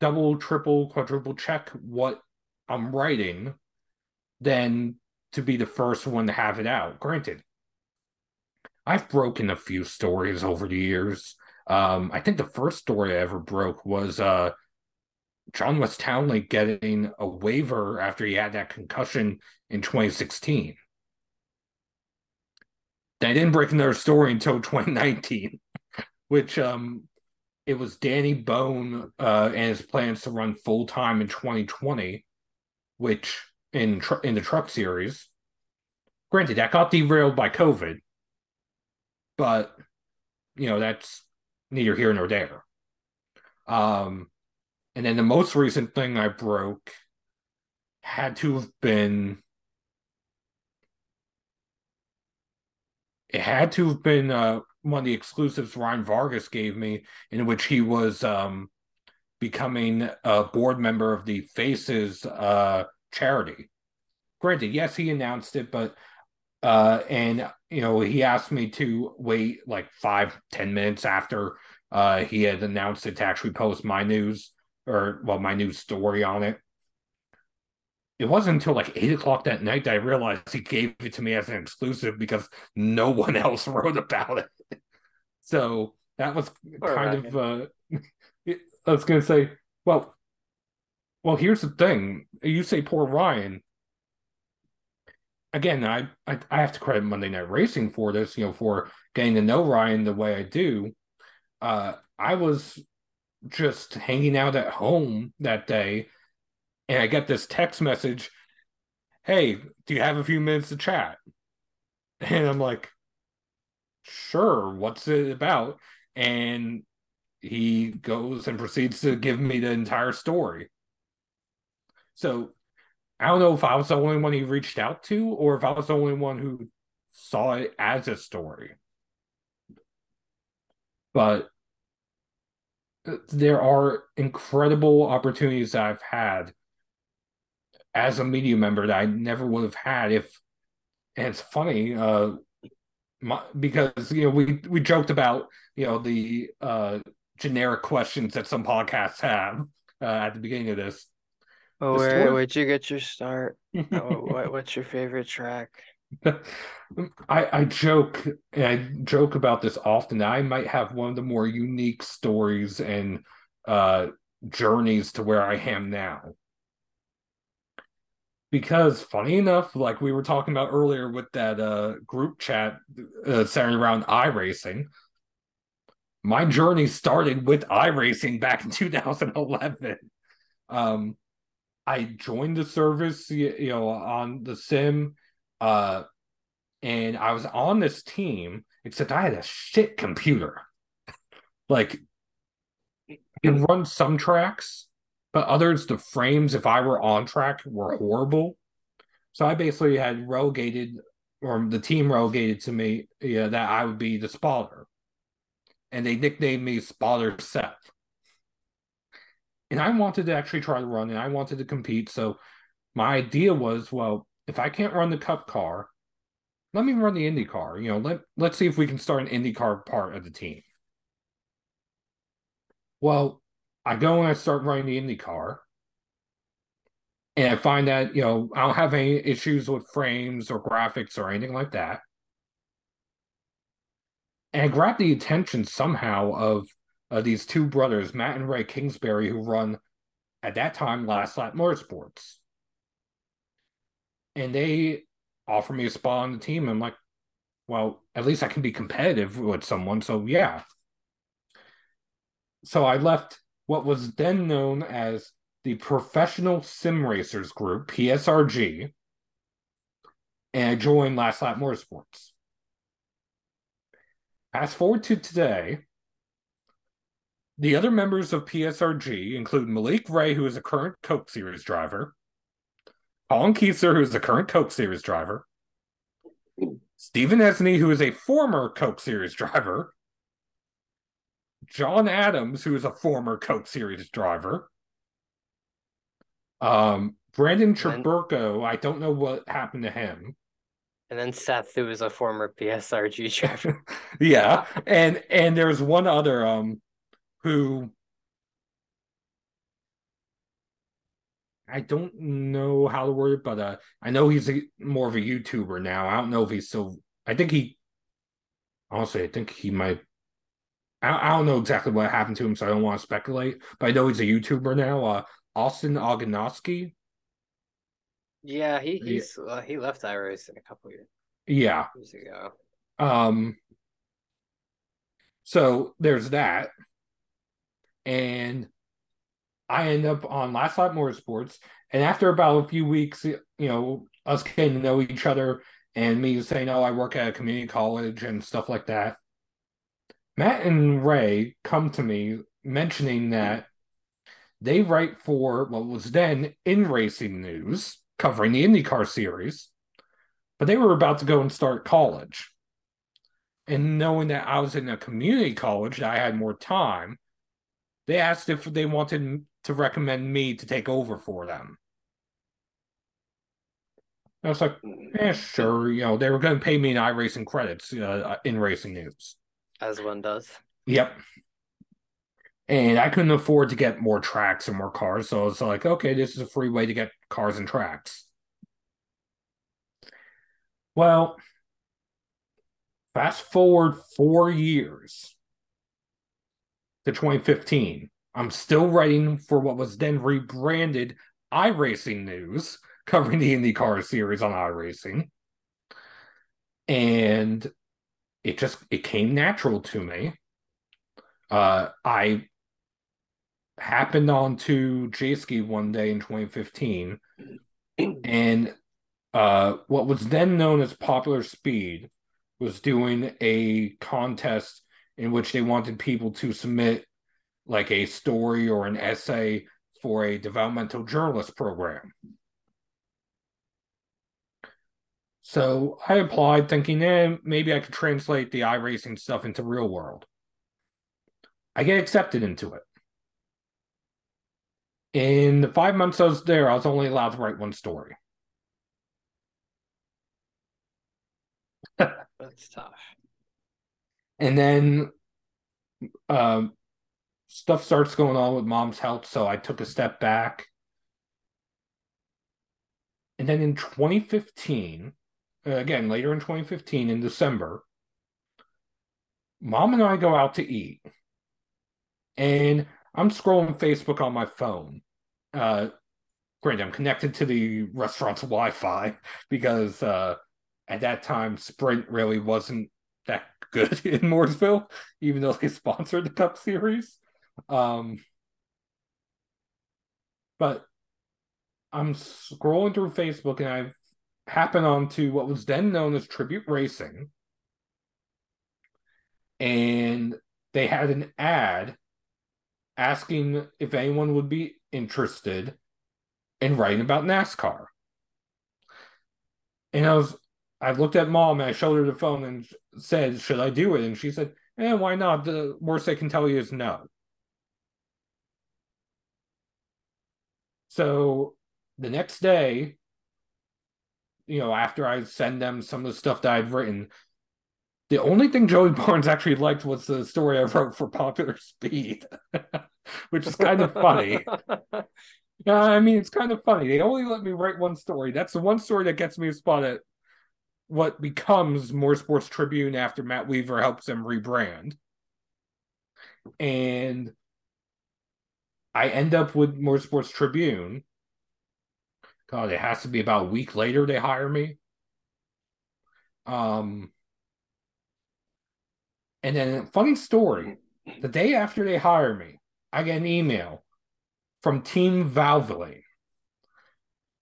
double, triple, quadruple check what I'm writing than to be the first one to have it out. Granted, I've broken a few stories over the years. Um, I think the first story I ever broke was uh John Wes Townley getting a waiver after he had that concussion in 2016. I didn't break another story until 2019, *laughs* which um it was Danny Bohn uh and his plans to run full time in 2020, which in tr- in the truck series. Granted, that got derailed by COVID, but you know that's neither here nor there. Um, and then the most recent thing I broke had to have been it had to have been uh, one of the exclusives Ryan Vargas gave me, in which he was um, becoming a board member of the Faces uh, charity. Granted, yes, he announced it, but uh, and you know he asked me to wait like five ten minutes after uh, he had announced it to actually post my news or well my news story on it. It wasn't until like eight o'clock that night that I realized he gave it to me as an exclusive because no *laughs* one else wrote about it. So that was Poor kind of uh *laughs* I was gonna say, well well here's the thing. You say poor Ryan. Again, I, I I have to credit Monday Night Racing for this, you know, for getting to know Ryan the way I do. Uh I was just hanging out at home that day and I get this text message, "Hey, do you have a few minutes to chat?" *laughs* And I'm like, "Sure, what's it about?" And he goes and proceeds to give me the entire story. So I don't know if I was the only one he reached out to or if I was the only one who saw it as a story. But there are incredible opportunities that I've had as a media member that I never would have had if and it's funny uh my, because you know we we joked about you know the uh generic questions that some podcasts have uh, at the beginning of this Oh, The where where'd you get your start? *laughs* Oh, what, what's your favorite track? *laughs* I I joke and I joke about this often I might have one of the more unique stories and uh journeys to where I am now. Because funny enough, like we were talking about earlier with that uh group chat uh, centered around iRacing, my journey started with iRacing back in *laughs* 2011. Um I joined the service, you, you know, on the sim uh and I was on this team, except I had a shit computer. *laughs* like, it runs some tracks, but others, the frames, if I were on track, were horrible. So I basically had relegated, or the team relegated to me, yeah, that I would be the spotter. And they nicknamed me Spotter Seth. And I wanted to actually try to run, and I wanted to compete. So my idea was, well, if I can't run the cup car, let me run the Indy car. You know, let let's see if we can start an Indy car part of the team. Well, I go and I start running the Indy car, and I find that you know I don't have any issues with frames or graphics or anything like that. And I grab the attention somehow of uh, these two brothers, Matt and Ray Kingsbury, who run at that time Last Lap Motorsports, and they offer me a spot on the team. I'm like, well, at least I can be competitive with someone. So yeah. so I left what was then known as the Professional Sim Racers Group, PSRG, and I joined Last Lap Motorsports. Fast forward to today, the other members of PSRG include Malik Ray, who is a current Coke Series driver, Colin Kieser, who is a current Coke Series driver, Stephen Esney, who is a former Coke Series driver, John Adams, who is a former Coke Series driver, um, Brandon Cherburko, I don't know what happened to him. And then Seth, who is a former PSRG *laughs* driver. yeah, and and there's one other um who I don't know how to word it, but uh, I know he's a, more of a YouTuber now. I don't know if he's still. I think he. Honestly, I think he might. I, I don't know exactly what happened to him, so I don't want to speculate. But I know he's a YouTuber now. Uh, Austin Oganowski. Yeah, he he's yeah. Uh, he left iRacing a couple years. Yeah. Years ago. Um. So there's that, and I end up on Last Lap Motorsports, and after about a few weeks, you know, us getting to know each other, and me saying, "Oh, I work at a community college" and stuff like that. Matt and Ray come to me mentioning that they write for what was then in racing news, covering the IndyCar series, but they were about to go and start college. And knowing that I was in a community college, I had more time, they asked if they wanted to recommend me to take over for them. I was like, yeah, sure. You know, they were going to pay me in iRacing credits uh, in racing news. As one does. Yep. And I couldn't afford to get more tracks and more cars. So it's like, okay, this is a free way to get cars and tracks. Well, fast forward four years to 2015. I'm still writing for what was then rebranded iRacing News, *laughs* covering the IndyCar series on iRacing. And it just it came natural to me. Uh, I happened on to Jayski one day in 2015, and uh, what was then known as Popular Speed was doing a contest in which they wanted people to submit like a story or an essay for a developmental journalist program. So I applied thinking, eh, maybe I could translate the iRacing stuff into real world. I get accepted into it. In the five months I was there, I was only allowed to write one story. *laughs* That's tough. And then um, stuff starts going on with mom's health, so I took a step back. And then in 2015, uh, again, later in 2015, in December, mom and I go out to eat. And I'm scrolling Facebook on my phone. Uh, granted, I'm connected to the restaurant's Wi Fi *laughs* because uh, at that time, Sprint really wasn't that *laughs* good in Mooresville, even though they *laughs* sponsored the Cup Series. Um, but I'm scrolling through Facebook and I've happened onto what was then known as Tribute Racing. And they had an ad asking if anyone would be interested in writing about NASCAR. And I was I looked at mom and I showed her the phone and said, Should I do it? And she said, Eh, why not? The worst they can tell you is no. So the next day, you know, after I send them some of the stuff that I've written, the only thing Joey *laughs* Barnes actually liked was the story I wrote for Popular Speed, *laughs* which is kind of funny. *laughs* yeah, I mean, it's kind of funny. They only let me write one story. That's the one story that gets me a spot at what becomes Motorsports Tribune after Matt Weaver helps them rebrand. And I end up with Motorsports Tribune. God, it has to be about a week later they hire me. Um, and then funny story. The day after they hire me, I get an email from Team Valvoline.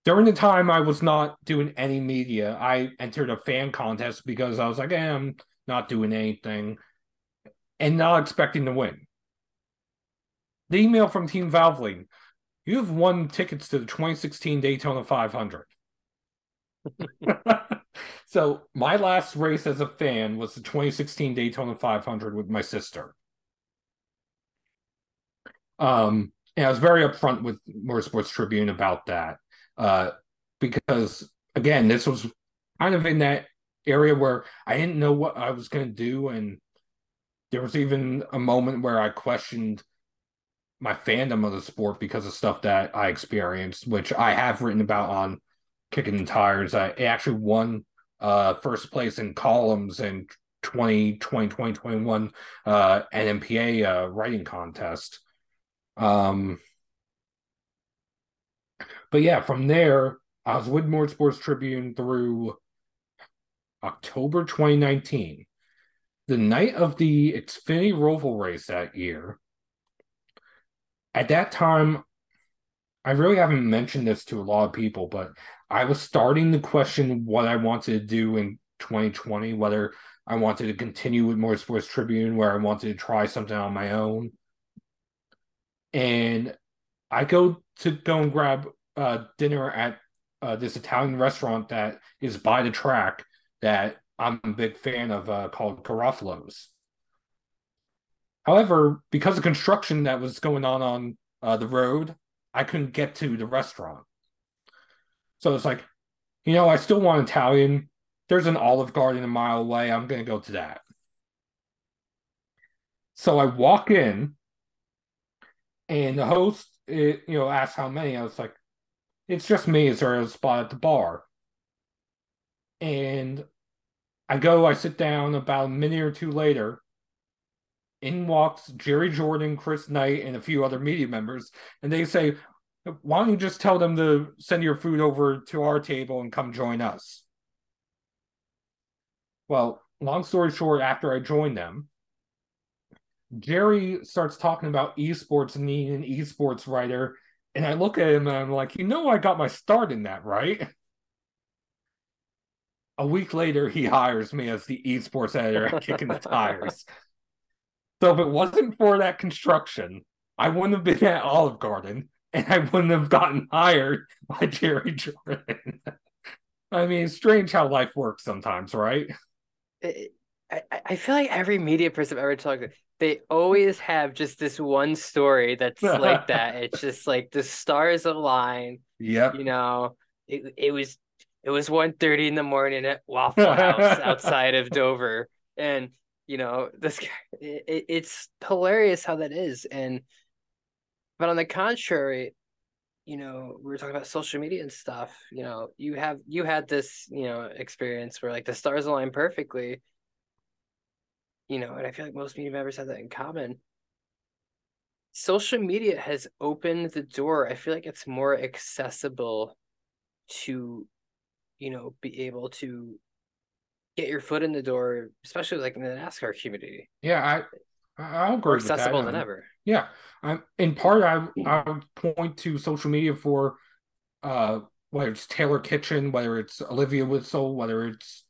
During the time I was not doing any media, I entered a fan contest because I was like, eh, I'm not doing anything and not expecting to win. The email from Team Valvoline you have won tickets to the 2016 Daytona 500. *laughs* so my last race as a fan was the 2016 Daytona 500 with my sister. Um, and I was very upfront with Motorsports Tribune about that, uh, because again, this was kind of in that area where I didn't know what I was going to do, and there was even a moment where I questioned my fandom of the sport because of stuff that I experienced, which I have written about on Kicking the Tires. I actually won uh, first place in columns in 2020, 2021 uh, NMPA uh, writing contest. Um, but yeah, from there, I was with Motorsports Tribune through October 2019. The night of the Xfinity Roval race that year, at that time, I really haven't mentioned this to a lot of people, but I was starting to question what I wanted to do in 2020, whether I wanted to continue with Motorsports Tribune, where I wanted to try something on my own. And I go to go and grab uh, dinner at uh, this Italian restaurant that is by the track that I'm a big fan of uh, called Garofalo's. However, because of construction that was going on on uh, the road, I couldn't get to the restaurant. So it's like, you know, I still want Italian. There's an Olive Garden a mile away. I'm going to go to that. So I walk in, and the host, it, you know, asks how many. I was like, it's just me. Is there a spot at the bar? And I go, I sit down about a minute or two later, in walks Jerry Jordan, Chris Knight, and a few other media members, and they say, "Why don't you just tell them to send your food over to our table and come join us?" Well, long story short, after I joined them, Jerry starts talking about esports and needing an esports writer, and I look at him and I'm like, "You know, I got my start in that, right?" A week later, he hires me as the esports editor at Kicking the Tires. *laughs* So if it wasn't for that construction, I wouldn't have been at Olive Garden and I wouldn't have gotten hired by Jerry Jordan. *laughs* I mean, strange how life works sometimes, right? It, I, I feel like every media person I've ever talked to, they always have just this one story that's like *laughs* that. It's just like the stars align. Yep. You know, it, it was it was 1.30 in the morning at Waffle *laughs* House outside of Dover. And you know *laughs* this it, it's hilarious how that is and but on the contrary you know we were talking about social media and stuff you know you have you had this you know experience where like the stars align perfectly. You know and i feel like most media members have that in common. Social media has opened the door. I feel like it's more accessible to you know be able to get your foot in the door, especially like in the NASCAR community. Yeah, I I agree. More accessible than ever. Yeah, I'm in part. I I would point to social media for uh whether it's Taylor Kitchen, whether it's Olivia Whistle, whether it's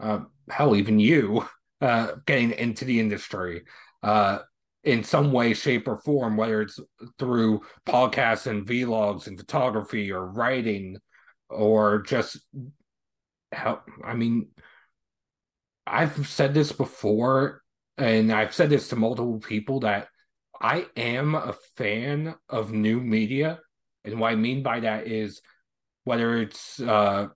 uh, hell, even you *laughs* uh, getting into the industry uh, in some way, shape, or form, whether it's through podcasts and vlogs and photography or writing or just how I mean I've said this before, and I've said this to multiple people that I am a fan of new media. And what I mean by that is whether it's uh,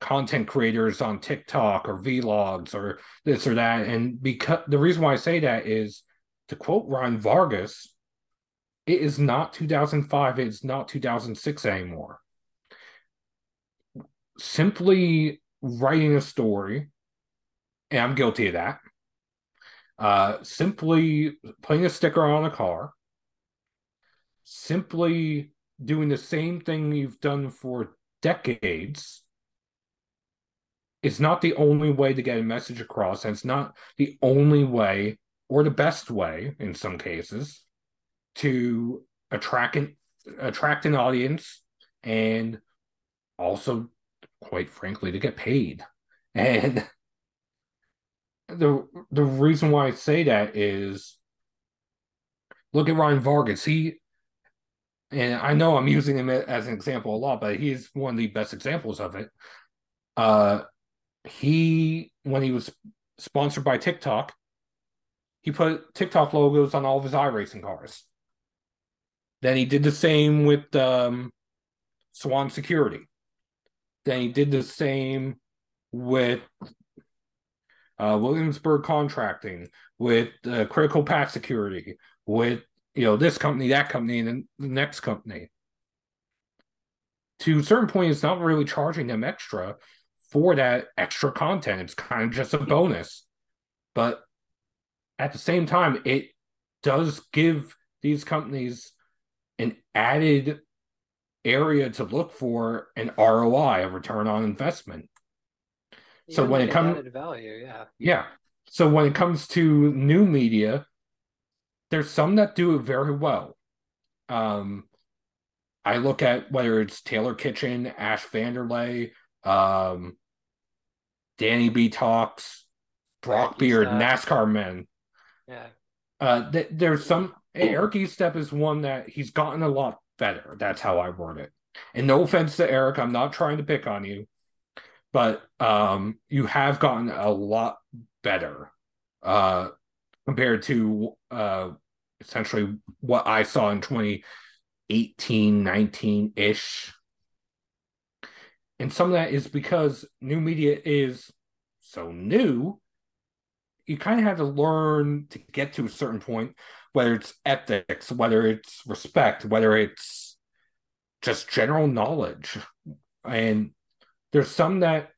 content creators on TikTok or vlogs or this or that. And because the reason why I say that is to quote Ryan Vargas, it is not 2005, it's not 2006 anymore. Simply writing a story and I'm guilty of that. Uh, simply putting a sticker on a car, simply doing the same thing you've done for decades is not the only way to get a message across, and it's not the only way or the best way in some cases to attract an attract an audience and also quite frankly to get paid *laughs* and the the reason why I say that is look at Ryan Vargas. He and I know I'm using him as an example a lot but he's one of the best examples of it. Uh he when he was sponsored by TikTok he put TikTok logos on all of his iRacing cars. Then he did the same with um, Swan Security. Then he did the same with uh, Williamsburg Contracting, with uh, Critical Path Security, with you know this company, that company, and then the next company. To a certain point, it's not really charging them extra for that extra content. It's kind of just a bonus, but at the same time, it does give these companies an added area to look for an ROI, a return on investment. So when it comes to value, yeah. Yeah. So when it comes to new media, there's some that do it very well. Um I look at whether it's Taylor Kitchen, Ash Vanderlei, um, Danny B Talks, Brock Beard, NASCAR Man. Yeah. Uh, th- there's some Eric Estep is one that he's gotten a lot better. That's how I word it. And no offense to Eric, I'm not trying to pick on you, but um, you have gotten a lot better uh, compared to uh, essentially what I saw in 2018, 19 ish. And some of that is because new media is so new. You kind of have to learn to get to a certain point whether it's ethics, whether it's respect, whether it's just general knowledge. And there's some that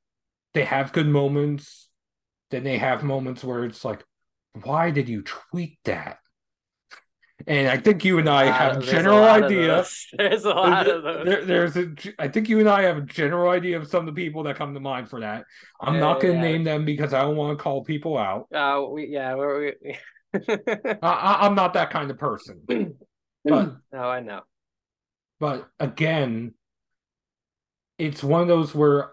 they have good moments, then they have moments where it's like, why did you tweet that? And I think you and I have a general idea. *laughs* There's a lot of those. There, there's a. I think you and I have a general idea of some of the people that come to mind for that. I'm yeah, not going to yeah. name them because I don't want to call people out. Uh, we yeah, we *laughs* I, am not that kind of person. *clears throat* But no, I know. But again, it's one of those where,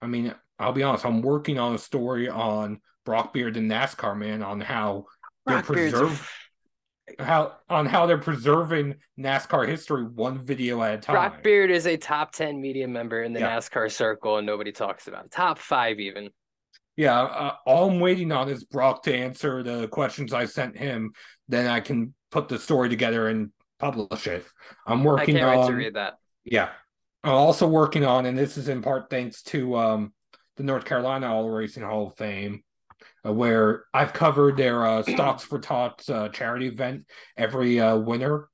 I mean, I'll be honest. I'm working on a story on Brock Beard and NASCAR man on how they're preserving *laughs* how on how they're preserving NASCAR history one video at a time. Brock Beard is a top ten media member in the yeah. NASCAR circle, and nobody talks about it. top five even yeah, uh, all I'm waiting on is Brock to answer the questions I sent him. Then I can put the story together and publish it. I'm working I can't on. Wait to read that. Yeah, I'm also working on, and this is in part thanks to um, the North Carolina Auto Racing Hall of Fame, uh, where I've covered their uh, *clears throat* Stocks for Tots uh, charity event every uh, winter.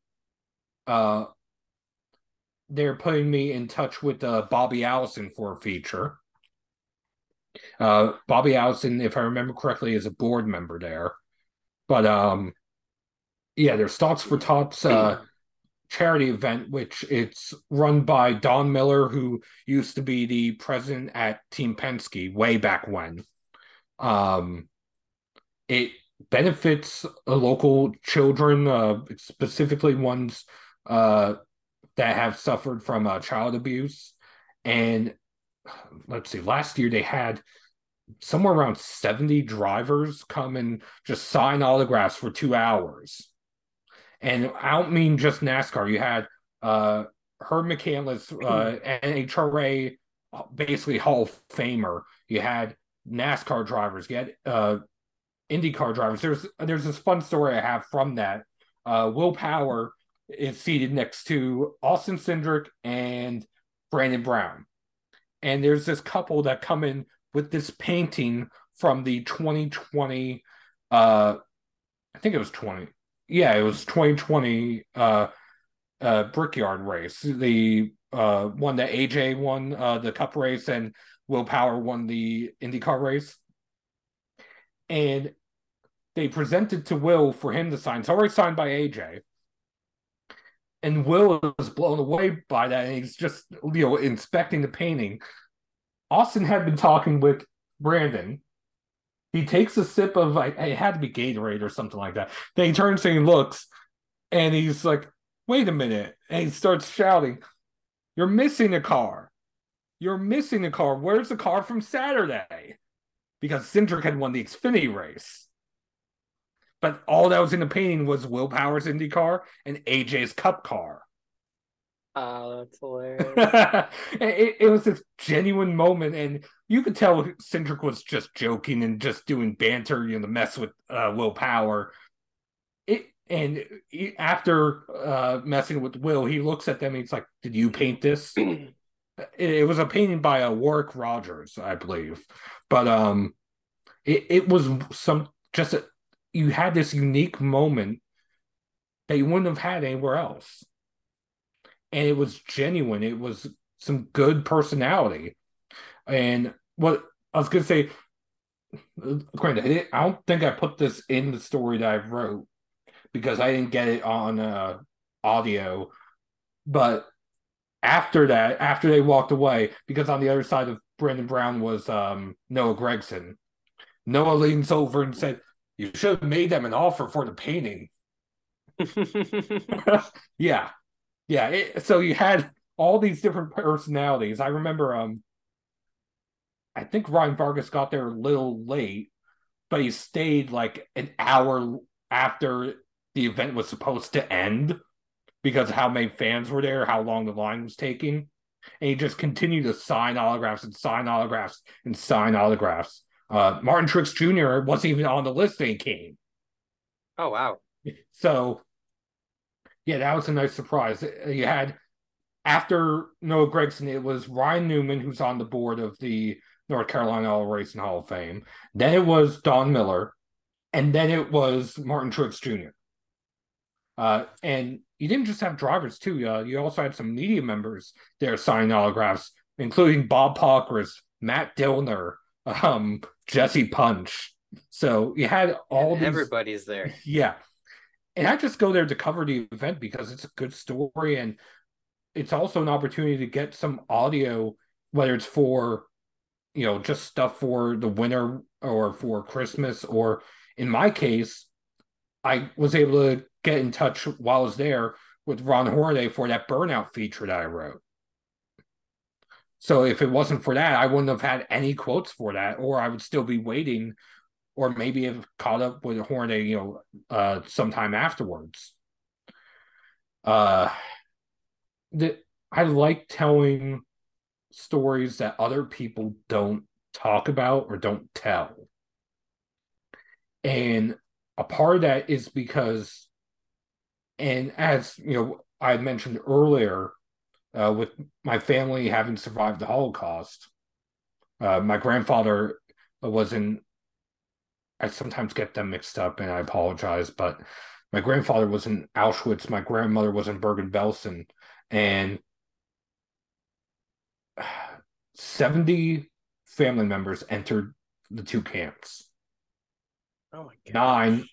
Uh, they're putting me in touch with uh, Bobby Allison for a feature. Uh, Bobby Allison, if I remember correctly, is a board member there. But um, yeah, there's Stocks for Tots uh, charity event, which it's run by Don Miller, who used to be the president at Team Penske way back when. Um, it benefits local children, uh, specifically ones uh, that have suffered from uh, child abuse. And let's see, last year they had somewhere around 70 drivers come and just sign autographs for two hours. And I don't mean just NASCAR. You had uh Herb McCandless, uh *clears throat* NHRA basically Hall of Famer. You had NASCAR drivers, you had uh IndyCar drivers. There's there's this fun story I have from that. Uh Will Power is seated next to Austin Cindric and Brandon Brown and there's this couple that come in with this painting from the 2020 uh i think it was 20 yeah it was 2020 uh uh brickyard race. The uh one that aj won uh the cup race and will power won the indycar race. And they presented to will for him to sign. It's already signed by aj and Will is blown away by that, and he's just you know inspecting the painting. Austin had been talking with Brandon he takes a sip of it had to be Gatorade or something like that. Then he turns and he looks, and he's like, "Wait a minute!" And he starts shouting, "You're missing a car! You're missing a car! Where's the car from Saturday?" Because Cindric had won the Xfinity race. But all that was in the painting was Will Power's Indy car and AJ's Cup car. Oh, that's *laughs* hilarious. it, it was this genuine moment, and you could tell Cindric was just joking and just doing banter, you know, to mess with uh, Will Power. It and he, after uh, messing with Will, he looks at them and he's like, "Did you paint this?" *clears throat* it, it, was a painting by a uh, Warwick Rogers, I believe, but um, it it was some just a, you had this unique moment that you wouldn't have had anywhere else and it was genuine. It was some good personality. And what I was gonna say, granted, I don't think I put this in the story that I wrote because I didn't get it on uh, audio. But after that, after they walked away, because on the other side of Brandon Brown was um, Noah Gragson. Noah leans over and said, "You should have made them an offer for the painting." *laughs* *laughs* yeah, yeah. It, so you had all these different personalities. I remember, um, I think Ryan Vargas got there a little late, but he stayed like an hour after the event was supposed to end because how many fans were there, how long the line was taking. And he just continued to sign autographs and sign autographs and sign autographs. Uh, Martin Truex Jr. wasn't even on the list when he came. Oh wow! *laughs* So yeah, that was a nice surprise. You had after Noah Gragson, it was Ryan Newman who's on the board of the North Carolina Auto Racing Hall of Fame. Then it was Don Miller, and then it was Martin Truex Jr. Uh, and you didn't just have drivers too. Uh, you also had some media members there signing autographs, including Bob Pockrass, Matt Dillner, *laughs* um, Jesse Punch. So you had all these... everybody's there. *laughs* Yeah, and I just go there to cover the event because it's a good story and it's also an opportunity to get some audio, whether it's for you know just stuff for the winter or for Christmas or in my case, I was able to get in touch while I was there with Ron Hornaday for that burnout feature that I wrote. So if it wasn't for that, I wouldn't have had any quotes for that, or I would still be waiting or maybe have caught up with a Hornaday, you know, uh, sometime afterwards. Uh, that I like telling stories that other people don't talk about or don't tell. And a part of that is because, and as you know, I mentioned earlier, uh, with my family having survived the Holocaust, uh, my grandfather was in I sometimes get them mixed up and I apologize, but my grandfather was in Auschwitz, my grandmother was in Bergen Belsen, and 70 family members entered the two camps. Oh my god. Nine,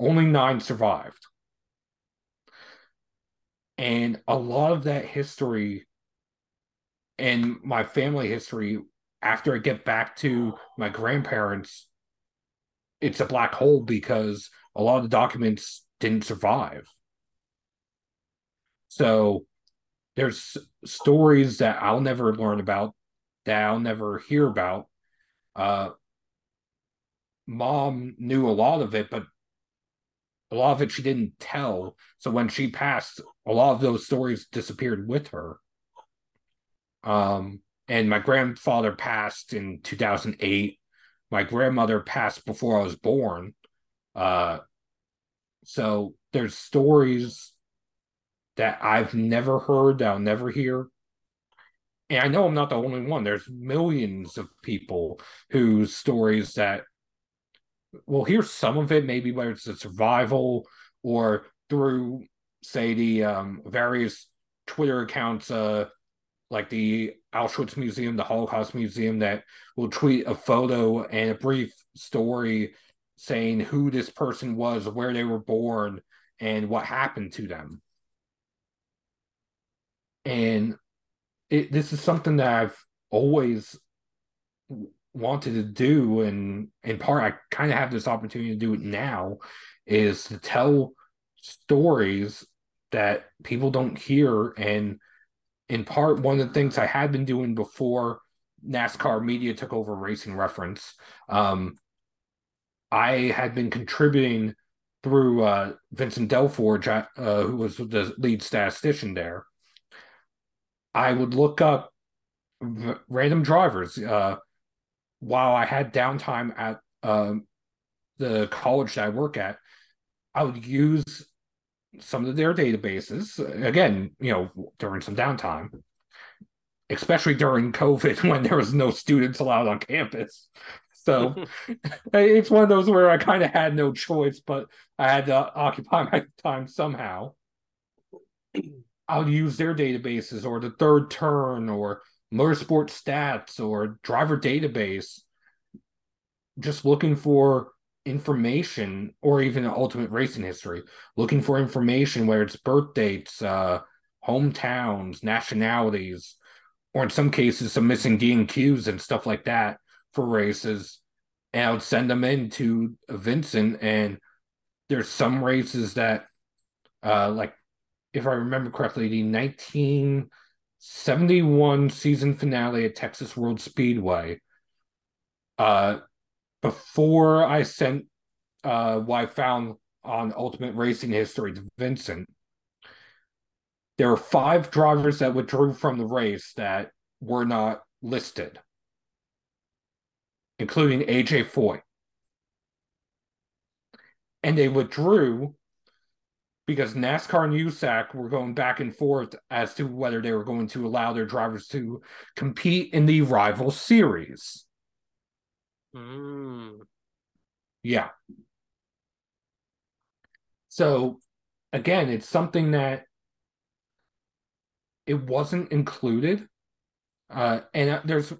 only nine survived. And a lot of that history and my family history, after I get back to my grandparents, it's a black hole because a lot of the documents didn't survive. So there's stories that I'll never learn about, that I'll never hear about. Uh, mom knew a lot of it, but a lot of it she didn't tell. So when she passed, a lot of those stories disappeared with her. Um, and my grandfather passed in 2008 my grandmother passed before I was born. Uh, so there's stories that I've never heard, that I'll never hear. And I know I'm not the only one. There's millions of people whose stories that well, here's some of it, maybe whether it's a survival or through, say, the um, various Twitter accounts uh, like the Auschwitz Museum, the Holocaust Museum, that will tweet a photo and a brief story saying who this person was, where they were born, and what happened to them. And it, this is something that I've always wanted to do, and in part, I kind of have this opportunity to do it now, is to tell stories that people don't hear. And in part, one of the things I had been doing before NASCAR media took over Racing Reference, um, I had been contributing through uh, Vincent Delforge, uh, who was the lead statistician there. I would look up v- random drivers uh, while I had downtime at um, the college that I work at. I would use some of their databases again, you know, during some downtime, especially during COVID *laughs* when there was no students allowed on campus. So *laughs* it's one of those where I kind of had no choice, but I had to occupy my time somehow. I'll use their databases or the third turn or motorsport stats or driver database, just looking for information or even ultimate racing history, looking for information where it's birth dates, uh, hometowns, nationalities, or in some cases some missing DNQs and stuff like that for races. And I would send them in to Vincent and there's some races that uh like if I remember correctly, the 1971 season finale at Texas World Speedway. Uh, before I sent uh, what I found on Ultimate Racing History to Vincent, there were five drivers that withdrew from the race that were not listed, including AJ Foyt. And they withdrew because NASCAR and USAC were going back and forth as to whether they were going to allow their drivers to compete in the rival series. Mm. Yeah. So again, it's something that it wasn't included. Uh, and uh, there's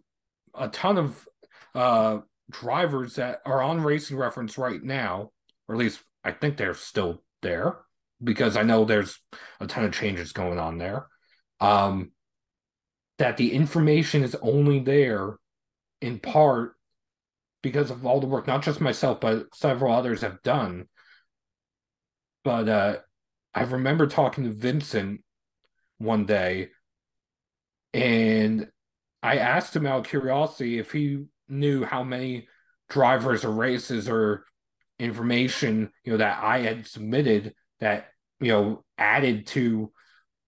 a ton of uh, drivers that are on Racing Reference right now, or at least I think they're still there because I know there's a ton of changes going on there. Um, that the information is only there in part because of all the work, not just myself, but several others have done. But uh, I remember talking to Vincent one day, and I asked him out of curiosity if he knew how many drivers or races or information you know that I had submitted that you know added to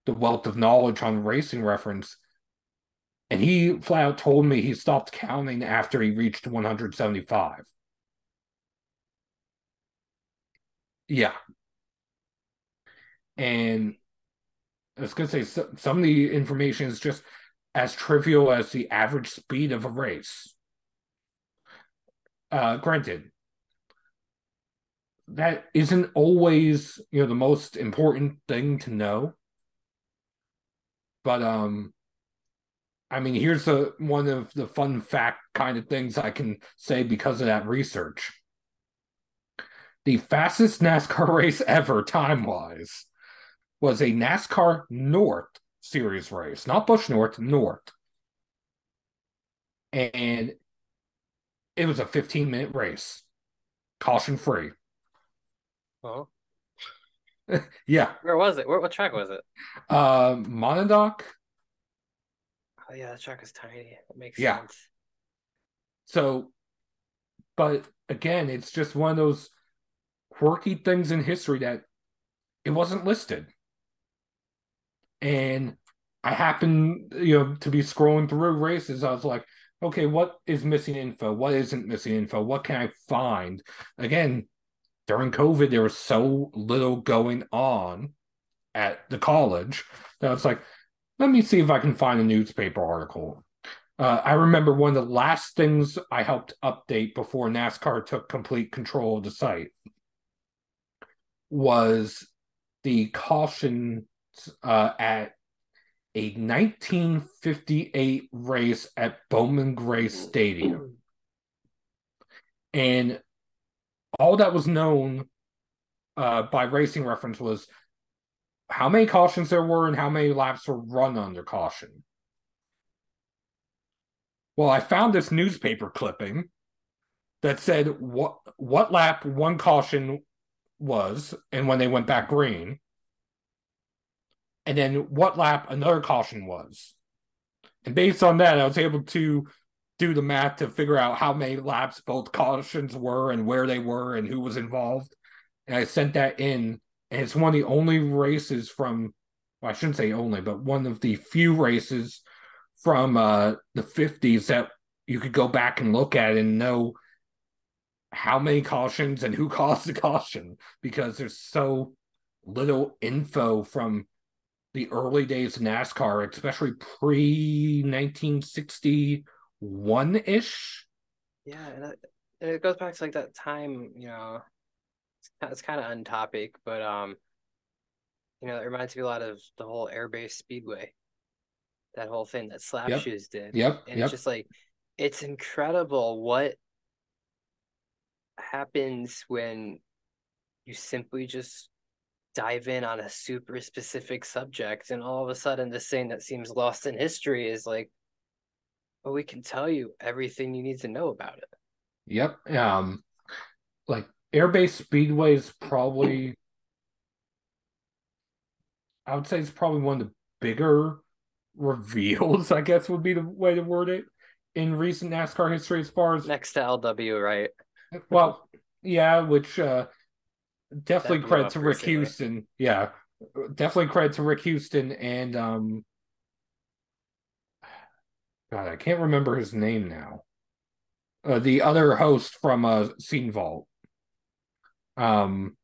the wealth of knowledge on racing reference and he flat out told me he stopped counting after he reached 175 yeah. And i was going to say some of the information is just as trivial as the average speed of a race. Uh granted that isn't always you know the most important thing to know. But um i mean here's a one of the fun fact kind of things i can say because of that research the fastest nascar *laughs* race ever time wise was a nascar north series race not Busch north north and it was a 15 minute race caution free Oh. *laughs* yeah. Where was it? Where, what track was it? Uh. Oh yeah, the track is tiny. That makes yeah. sense. So, but again, it's just one of those quirky things in history that it wasn't listed. And I happened, you know, to be scrolling through races. I was like, okay, what is missing info? What isn't missing info? What can I find? Again, during COVID, there was so little going on at the college that it's like, let me see if I can find a newspaper article. Uh, I remember one of the last things I helped update before NASCAR took complete control of the site was the caution uh, at a 1958 race at Bowman Gray Stadium. And all that was known uh, by racing reference was how many cautions there were and how many laps were run under caution. Well, I found this newspaper clipping that said what what lap one caution was and when they went back green, and then what lap another caution was. And based on that, I was able to do the math to figure out how many laps both cautions were and where they were and who was involved. And I sent that in, and it's one of the only races from, well, I shouldn't say only, but one of the few races from uh, the 50s that you could go back and look at and know how many cautions and who *laughs* caused the caution because there's so little info from the early days of NASCAR, especially pre 1961 ish. Yeah, and it, and it goes back to like that time, you know, it's, kind of on topic, but um, you know, it reminds me a lot of the whole airbase speedway, that whole thing that Slap Yep. Shoes did. Yep. and yep. it's just like it's incredible what happens when you simply just dive in on a super specific subject and all of a sudden this thing that seems lost in history is like well we can tell you everything you need to know about it Yep. Um, like airbase speedway is probably, I would say it's probably one of the bigger reveals. *laughs* I guess would be the way to word it in recent NASCAR history. As far as next to LW Wright well, yeah, which uh, definitely blew credit to Rick. Houston. Yeah, definitely credit to Rick Houston and um, God, I can't remember his name now. Uh, the other host from uh, Scene Vault. Um,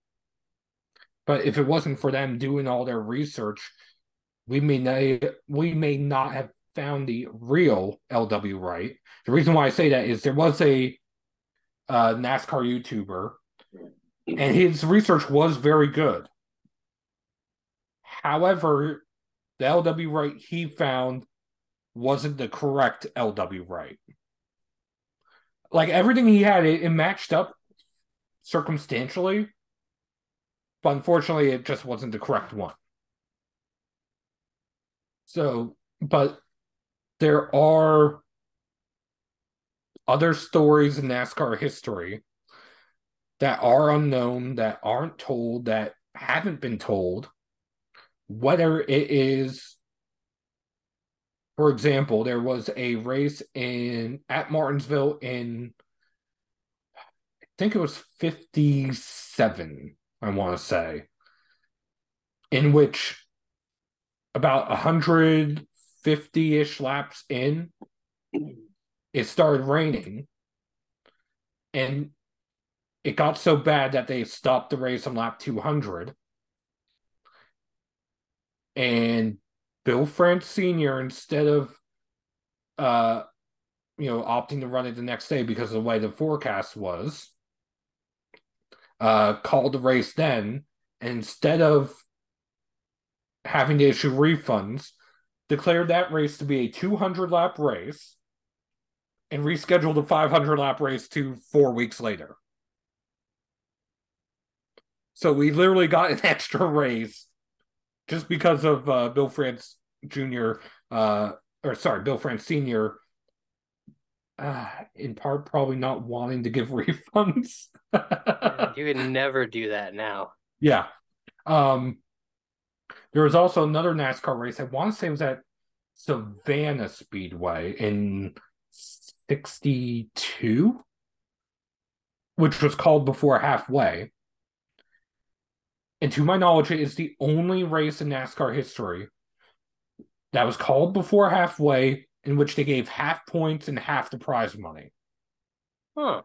but if it wasn't for them doing all their research, we may not, we may not have found the real LW Wright. The reason why I say that is there was a uh, NASCAR YouTuber, and his research was very good. However, the LW Wright he found wasn't the correct LW Wright. Like everything he had, it, it matched up circumstantially, but unfortunately, it just wasn't the correct one. So, but there are other stories in NASCAR history that are unknown, that aren't told, that haven't been told. Whether it is, for example, there was a race in at Martinsville in, think it was 57, I want to say, in which about 150 ish laps in, it started raining. And it got so bad that they stopped the race on lap 200 and bill france senior instead of uh you know opting to run it the next day because of the way the forecast was uh called the race then instead of having to issue refunds declared that race to be a 200 lap race and rescheduled the 500 lap race to four weeks later. So we literally got an *laughs* extra race just because of uh, Bill France Jr. Uh, or sorry, Bill France Sr. Uh, *sighs* in part, probably not wanting to give *laughs* refunds. you would *laughs* never do that now yeah. Um, there was also another NASCAR race. I want to say it was at Savannah Speedway in 62, which was called before halfway. And to my knowledge, it is the only race in NASCAR history that was called before halfway in which they gave half points and half the prize money. huh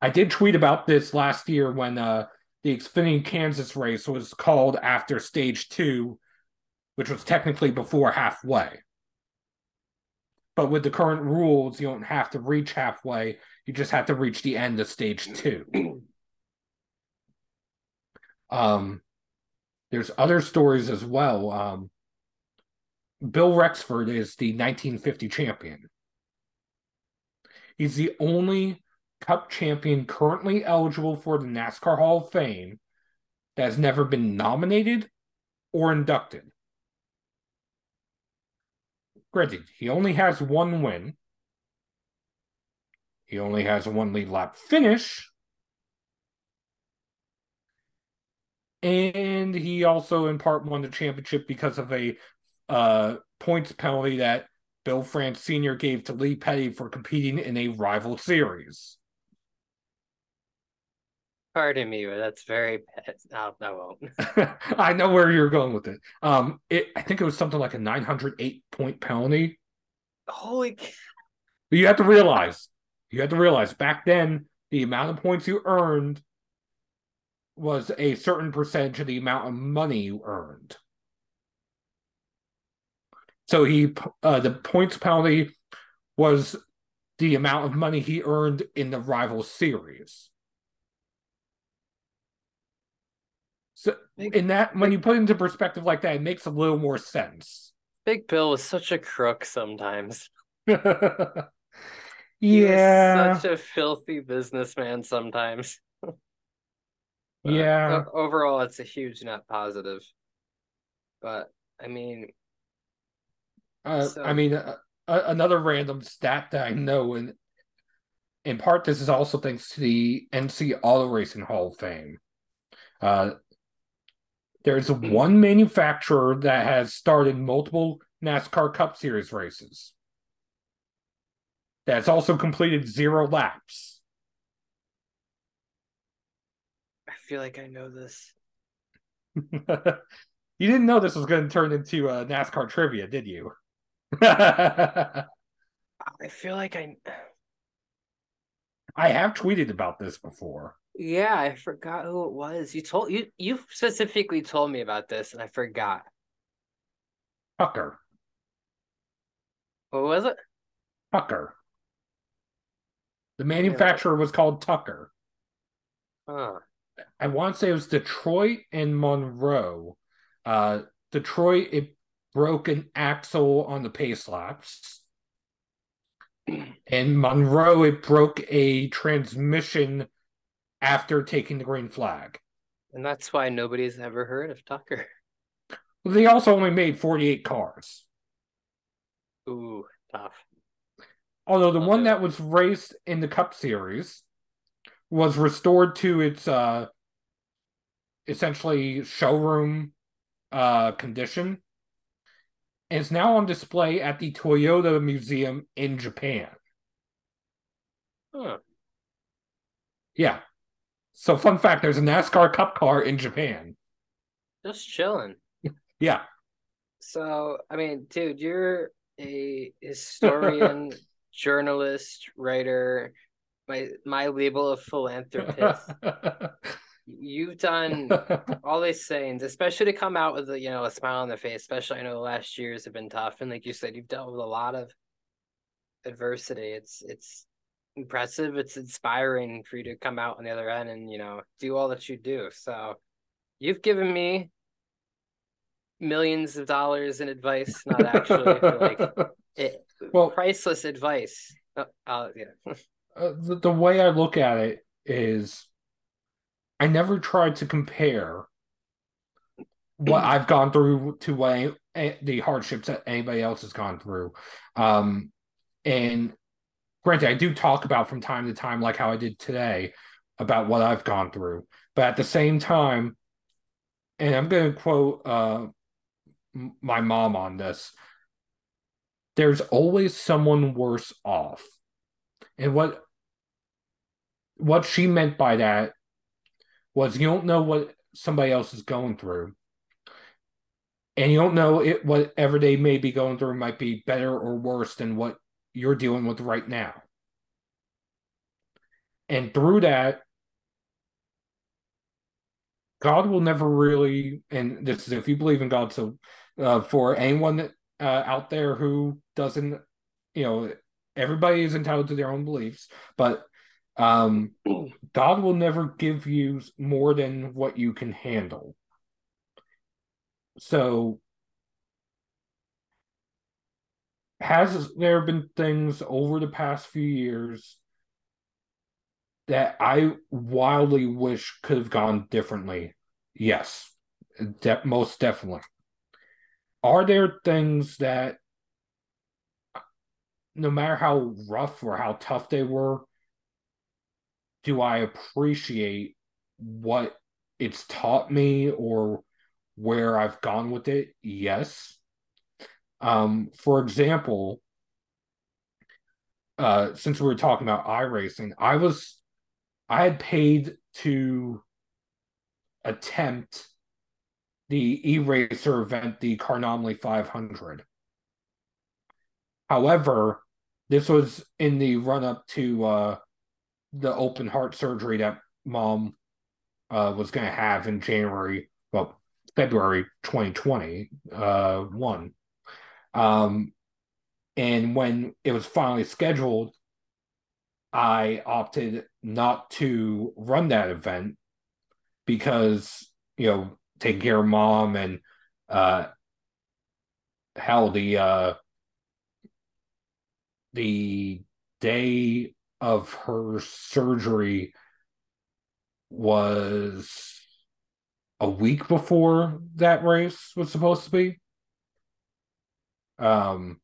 I did tweet about this last year when uh, the Xfinity Kansas race was called after stage two, which was technically before halfway. But with the current rules, you don't have to reach halfway. You just have to reach the end of stage two. *clears throat* Um, there's other stories as well. Um, Bill Rexford is the 1950 champion. He's the only Cup champion currently eligible for the NASCAR Hall of Fame that has never been nominated or inducted. granted, he only has one win. He only has a one lead lap finish. And he also, in part, won the championship because of a uh, points penalty that Bill France Sr. gave to Lee Petty for competing in a rival series. Pardon me, but that's very bad. No, I won't. *laughs* I know where you're going with it. Um, it I think it was something like a 908 point penalty. Holy! But you have to realize, you have to realize back then the amount of points you earned was a certain percentage of the amount of money you earned. So he, uh, the points penalty was the amount of money he earned in the rival series. So in that, when you put it into perspective like that, it makes a little more sense. Big Bill was such a crook sometimes. *laughs* yeah, such a filthy businessman sometimes. yeah. Overall, it's a huge net positive. But I mean, uh, so... I mean, uh, another random stat that I know, and in part, this is also thanks to the NC Auto Racing Hall of Fame. Uh, there's one manufacturer that has started multiple NASCAR Cup Series races. That's also completed zero laps. I feel like I know this. *laughs* you didn't know this was going to turn into a NASCAR trivia, did you? *laughs* I feel like I I have tweeted about this before. Yeah, I forgot who it was. You told you you specifically told me about this and I forgot. Tucker. What was it? Tucker. The manufacturer was called Tucker. Huh. I want to say it was Detroit and Monroe. Uh, Detroit, it broke an axle on the pace laps. *clears throat* And Monroe, it broke a transmission after taking the green flag. And that's why nobody's ever heard of Tucker. They also only made 48 cars. Ooh, tough. Although the one that was raced in the Cup Series was restored to its uh essentially showroom uh condition is now on display at the Toyota Museum in Japan. Huh. Yeah. So, fun fact there's a NASCAR Cup car in Japan. Just chilling. *laughs* yeah. So, I mean, dude, you're a historian, *laughs* journalist, writer, my my label of philanthropist. *laughs* You've done *laughs* all these things, especially to come out with a you know a smile on the face. Especially, I know the last years have been tough, and like you said, you've dealt with a lot of adversity. It's it's impressive. It's inspiring for you to come out on the other end and you know do all that you do. So, you've given me millions of dollars in advice. Not actually, like *laughs* it, well, priceless advice. Uh, uh yeah. *laughs* uh, the, the way I look at it is I never tried to compare what I've gone through to what the hardships that anybody else has gone through. Um, and granted, I do talk about from time to time, like how I did today, about what I've gone through. But at the same time, and I'm going to quote uh, my mom on this there's always someone worse off. And what what she meant by that was you don't know what somebody else is going through. And you don't know it whatever they may be going through might be better or worse than what you're dealing with right now. And through that, God will never really, and this is if you believe in God. So, uh, for anyone uh, out there who doesn't, you know, everybody is entitled to their own beliefs, but um, God will never give you more than what you can handle. So, has there been things over the past few years that I wildly wish could have gone differently? Yes, de- most definitely. Are there things that no matter how rough or how tough they were, do I appreciate what it's taught me or where I've gone with it? Yes. Um, for example, uh, since we were talking about iRacing, I was I had paid to attempt the e-racer event, the Carnomaly 500. However, this was in the run up to uh, the open heart surgery that mom uh, was going to have in January, well, February 2021. uh. Um, and when it was finally scheduled, I opted not to run that event because, you know, taking care of mom and uh hell the uh the day of her surgery was a week before that race was supposed to be. Um,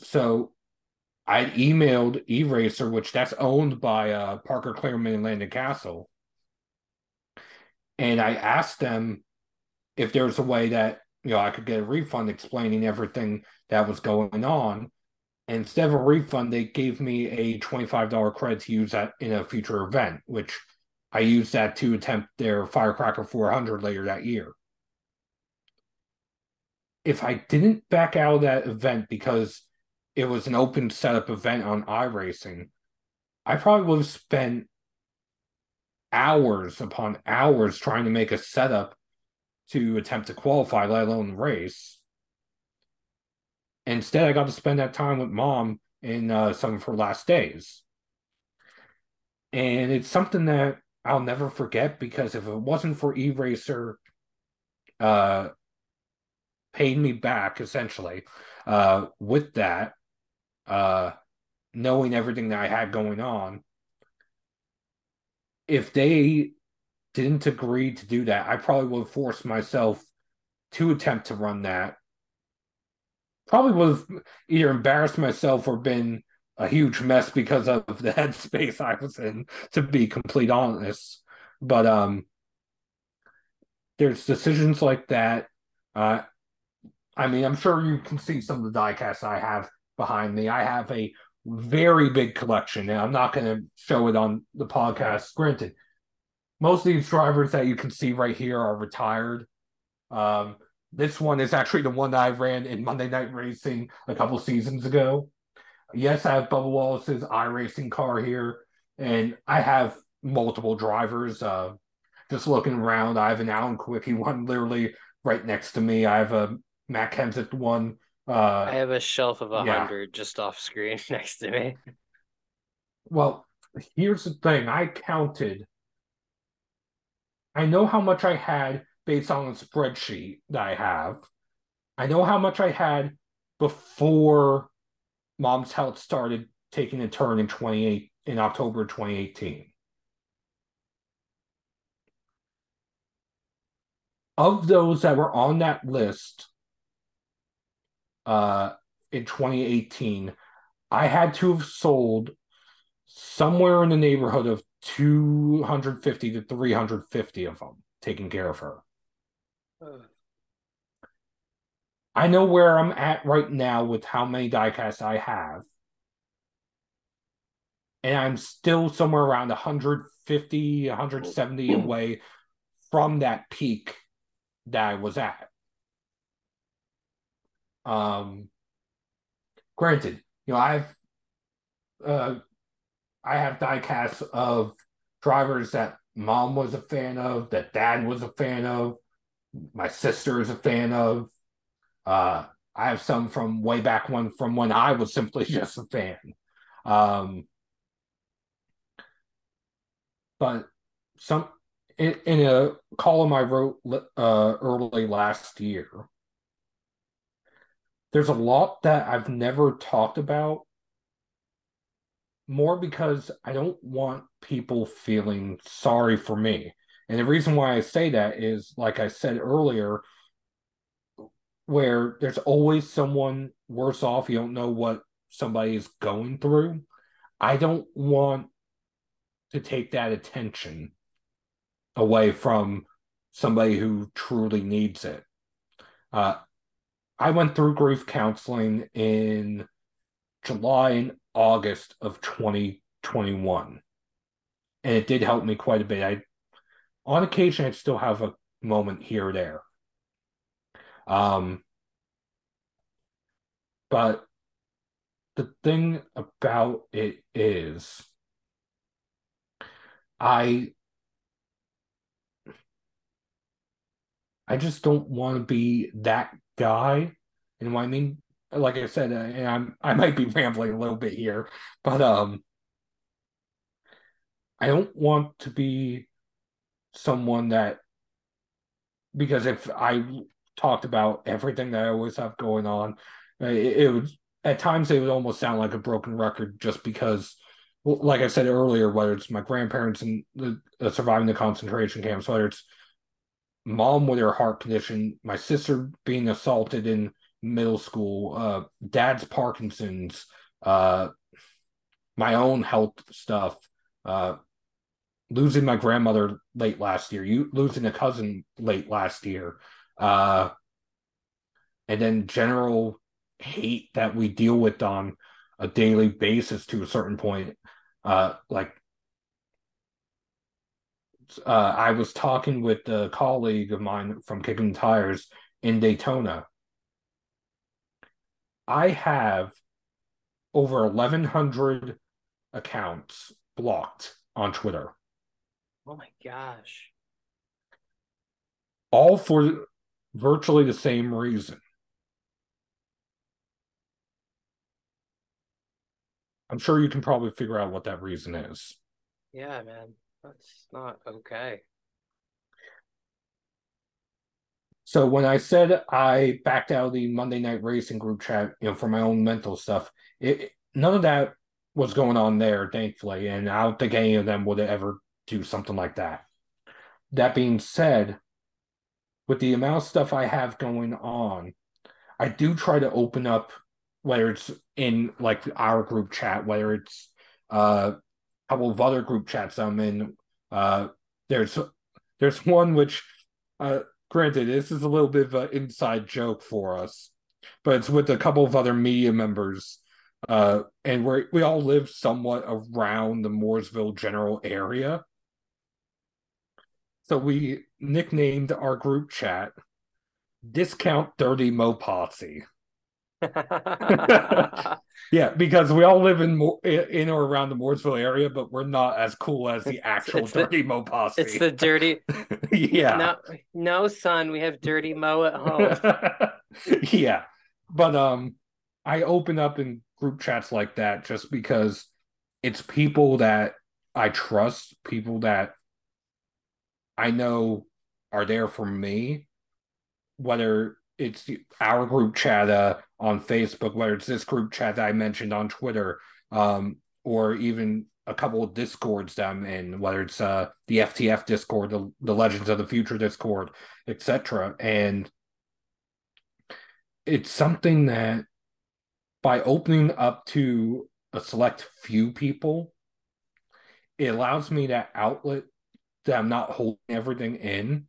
so I emailed eRacer, which that's owned by uh, Parker Kligerman and Landon Cassill. and I asked them if there's a way that you know I could get a refund explaining everything that was going on. Instead of a refund, they gave me a $25 credit to use that in a future event, which I used that to attempt their Firecracker 400 later that year. If I didn't back out of that event because it was an open setup event on iRacing, I probably would have spent hours upon hours trying to make a setup to attempt to qualify, let alone race. Instead, I got to spend that time with mom in uh, some of her last days. And it's something that I'll never forget because if it wasn't for E-Racer uh, paid me back essentially uh, with that, uh, knowing everything that I had going on, if they didn't agree to do that, I probably would have forced myself to attempt to run that. Probably have either embarrassed myself or been a huge mess because of *laughs* the headspace I was in, to be complete honest. But um there's decisions like that. Uh I mean, I'm sure you can see some of the diecasts I have behind me. I have a very big collection. And I'm not going to show it on the podcast. Granted, most of these drivers that you can see right here are retired. Um, this one is actually the one that I ran in Monday Night Racing a couple seasons ago. Yes, I have Bubba Wallace's iRacing car here, and I have multiple drivers. Uh, just looking around, I have an Alan Kulwicki one literally right next to me. I have a Matt Kenseth one uh, I have a shelf of a hundred yeah. just off screen *laughs* next to me. Well, here's the thing: I counted. I know how much I had based on the spreadsheet that I have. I know how much I had before mom's health started taking a turn in 28 in October 2018. Of those that were on that list, uh, in 2018, I had to have sold somewhere in the neighborhood of 250 to 350 of them, taking care of her. I know where I'm at right now with how many diecasts I have. And I'm still somewhere around 150, 170 away from that peak that I was at. Um, granted, you know, I've uh, I have diecasts of drivers that mom was a fan of, that dad was a fan of, my sister is a fan of. Uh, I have some from way back when, from when I was simply *laughs* just a fan. Um, but some in, in a column I wrote uh, early last year, there's a lot that I've never talked about more because I don't want people feeling sorry for me. And the reason why I say that is, like I said earlier, where there's always someone worse off. You don't know what somebody is going through, I don't want to take that attention away from somebody who truly needs it. Uh, I went through grief counseling in July and August of 2021. And it did help me quite a bit. I on occasion I still have a moment here or there. Um but the thing about it is I I just don't want to be that guy. And what I mean, like I said, uh, and I'm I might be *laughs* rambling a little bit here, but um, I don't want to be someone that because if I talked about everything that I always have going on, uh, it, it would at times it would almost sound like a broken record just because like I said earlier, whether it's my grandparents and the, surviving the concentration camps, whether it's mom with her heart condition, my sister being assaulted in middle school, uh, dad's Parkinson's, uh, my own health stuff, uh, losing my grandmother late last year, you losing a cousin late last year, uh, and then general hate that we deal with on a daily basis to a certain point. Uh, like uh, I was talking with a colleague of mine from Kicking Tires in Daytona. I have over 1,100 accounts blocked on Twitter. Oh my gosh. All for virtually the same reason. I'm sure you can probably figure out what that reason is. Yeah, man. That's not okay. So when I said I backed out of the Monday Night Racing group chat, you know, for my own mental stuff, it none of that was going on there, thankfully, and I don't think any of them would have ever do something like that. That being said, with the amount of stuff I have going on, I do try to open up, whether it's in like our group chat, whether it's uh, a couple of other group chats I'm in. Uh, there's there's one which, uh, granted, this is a little bit of an inside joke for us, but it's with a couple of other media members uh, and we we all live somewhat around the Mooresville general area. So we nicknamed our group chat Discount Dirty Mo Posse. *laughs* yeah, because we all live in in or around the Mooresville area, but we're not as cool as the actual it's Dirty the, Mo Posse. It's the dirty. *laughs* yeah. No, no, son, we have Dirty Mo at home. *laughs* yeah, but um, I open up in group chats like that just because it's people that I trust, people that I know are there for me, whether it's our group chat uh, on Facebook, whether it's this group chat that I mentioned on Twitter, um, or even a couple of discords that I'm in, whether it's uh, the FTF Discord, the, the Legends of the Future Discord, etc. And it's something that by opening up to a select few people, it allows me that outlet that I'm not holding everything in.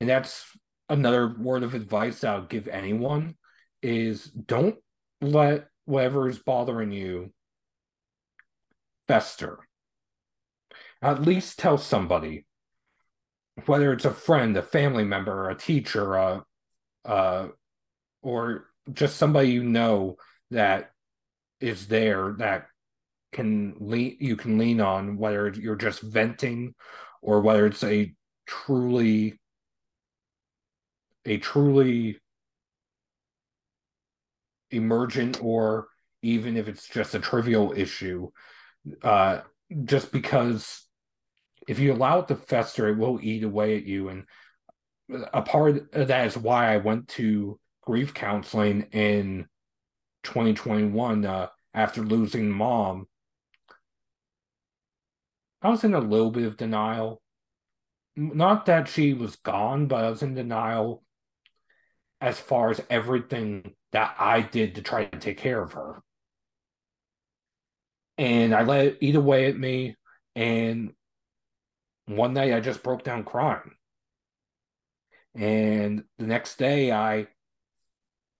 And that's another word of advice I'll give anyone is don't let whatever is bothering you fester. At least tell somebody, whether it's a friend, a family member, a teacher, uh, uh, or just somebody you know that is there that can lean you can lean on whether you're just venting or whether it's a truly a truly emergent or even if it's just a trivial issue uh just because if you allow it to fester it will eat away at you. And a part of that is why i went to grief counseling in 2021 uh, after losing mom i was in a little bit of denial not that she was gone but i was in denial as far as everything that I did to try to take care of her. and I let it eat away at me. And one night I just broke down crying. And the next day I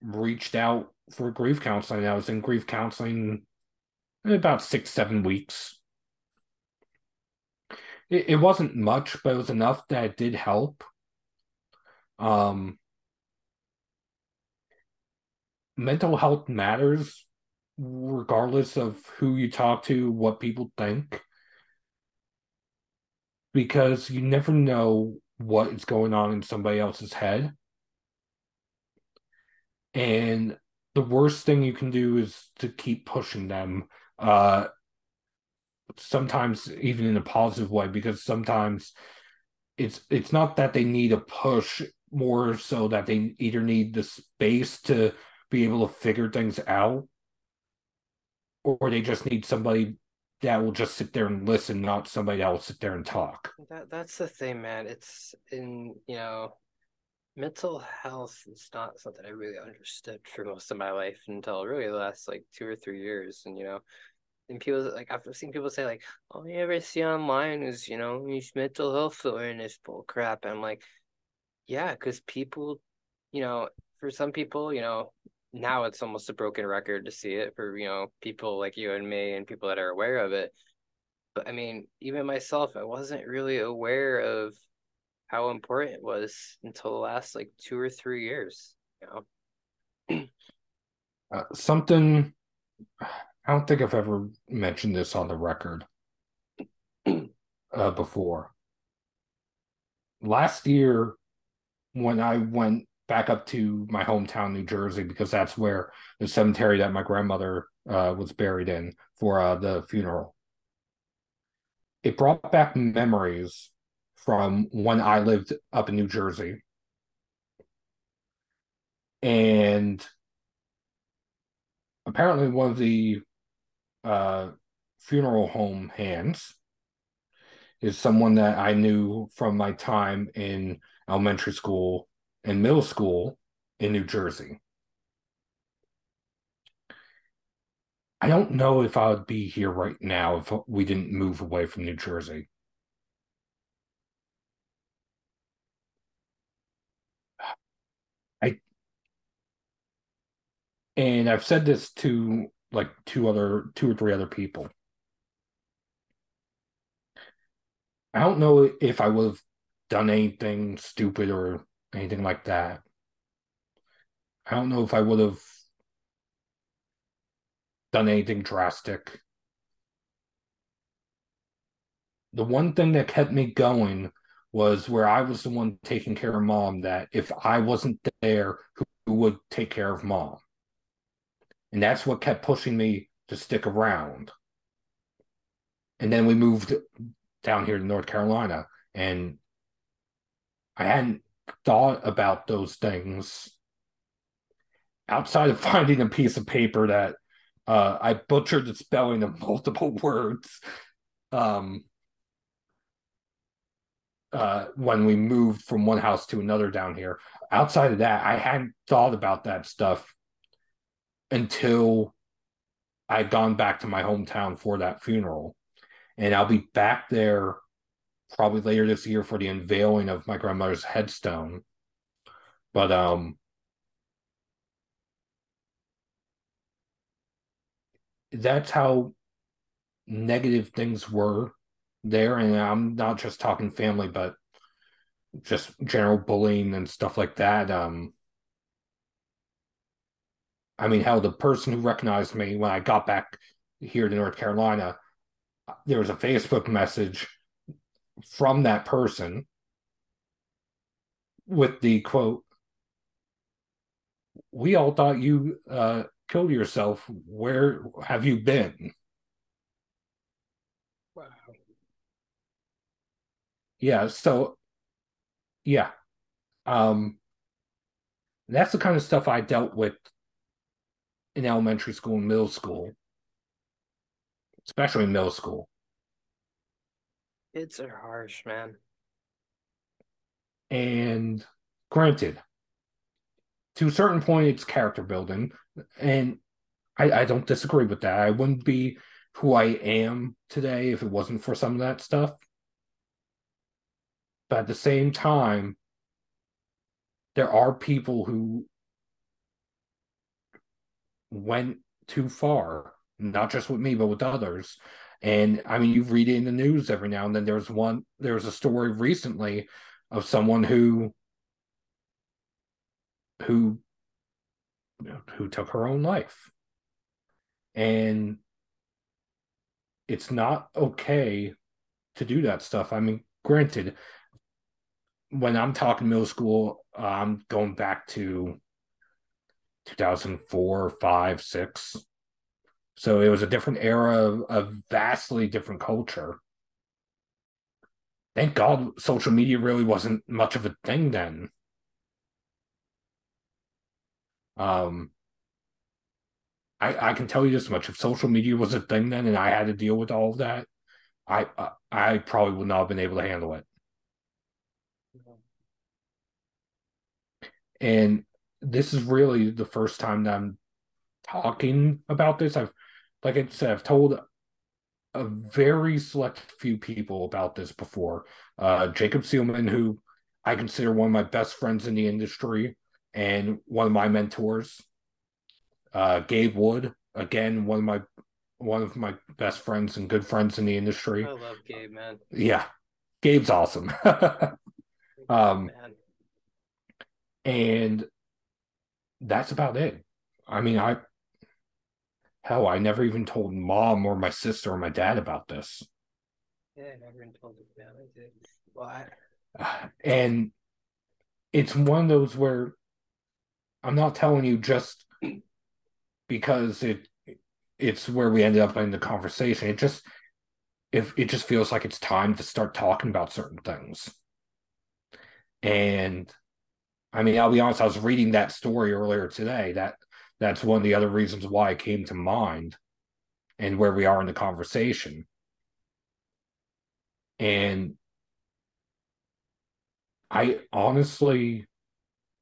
reached out for grief counseling. I was in grief counseling about six, seven weeks. It, it wasn't much, but it was enough that it did help. Um, mental health matters regardless of who you talk to, what people think, because you never know what is going on in somebody else's head. And the worst thing you can do is to keep pushing them. Uh, sometimes even in a positive way, because sometimes it's it's not that they need a push, more so that they either need the space to be able to figure things out, or they just need somebody that will just sit there and listen, not somebody that will sit there and talk. That that's the thing, man. It's in you know, mental health is not something I really understood for most of my life until really the last like two or three years. And you know, and people like I've seen people say like, "All you ever see online is you know these mental health awareness bull crap." And I'm like, yeah, because people, you know, for some people, you know, now it's almost a broken record to see it for you know people like you and me and people that are aware of it but i mean even myself i wasn't really aware of how important it was until the last like two or three years you know uh, something i don't think i've ever mentioned this on the record uh, before last year when i went back up to my hometown, New Jersey, because that's where the cemetery that my grandmother uh, was buried in for uh, the funeral. It brought back memories from when I lived up in New Jersey. And apparently, one of the uh, funeral home hands is someone that I knew from my time in elementary school and middle school in New Jersey. I don't know if I would be here right now if we didn't move away from New Jersey. I and I've said this to like two other two or three other people. I don't know if I would have done anything stupid or anything like that. I don't know if I would have done anything drastic. The one thing that kept me going was where I was the one taking care of mom, that if I wasn't there, who, would take care of mom? And that's what kept pushing me to stick around. And then we moved down here to North Carolina, and I hadn't thought about those things outside of *laughs* finding a piece of paper that uh, I butchered the spelling of *laughs* multiple words um, uh, when we moved from one house to another down here. Outside of that, I hadn't thought about that stuff until I'd gone back to my hometown for that funeral. And I'll be back there probably later this year for the unveiling of my grandmother's headstone. But um that's how negative things were there and I'm not just talking family but just general bullying and stuff like that um I mean how the person who recognized me when I got back here to North Carolina there was a Facebook message from that person with the quote we all thought you uh, killed yourself. Where have you been? Wow. Yeah so yeah um that's the kind of stuff i dealt with in elementary school and middle school especially in middle school Kids are harsh, man. And granted, to a certain point, it's character building, and I, I don't disagree with that. I wouldn't be who I am today if it wasn't for some of that stuff. But at the same time, there are people who went too far, not just with me, but with others. And I mean, you read it in the news every now and then. There's one, there's a story recently of someone who, who, who took her own life. And it's not okay to do that stuff. I mean, granted, when I'm talking middle school, I'm going back to 2004, 5, 6. So it was a different era of a vastly different culture. Thank God social media really wasn't much of a thing then. Um, I I can tell you this much: if social media was a thing then, and I had to deal with all of that, I I, I probably would not have been able to handle it. And this is really the first time that I'm talking about this. I've, like I said, I've told a very select few people about this before. Uh, Jacob Seelman, who I consider one of my best friends in the industry and one of my mentors. Uh, Gabe Wood, again, one of my one of my best friends and good friends in the industry. I love Gabe, man. Yeah, Gabe's awesome. *laughs* um, man. and that's about it. I mean, I hell, I never even told mom or my sister or my dad about this. Yeah, I never even told the family. Well, I... *sighs* And it's one of those where I'm not telling you just because it it's where we ended up in the conversation. It just if it just feels like it's time to start talking about certain things. And I mean, I'll be honest, I was reading that story earlier today. That that's one of the other reasons why it came to mind and where we are in the conversation. And I honestly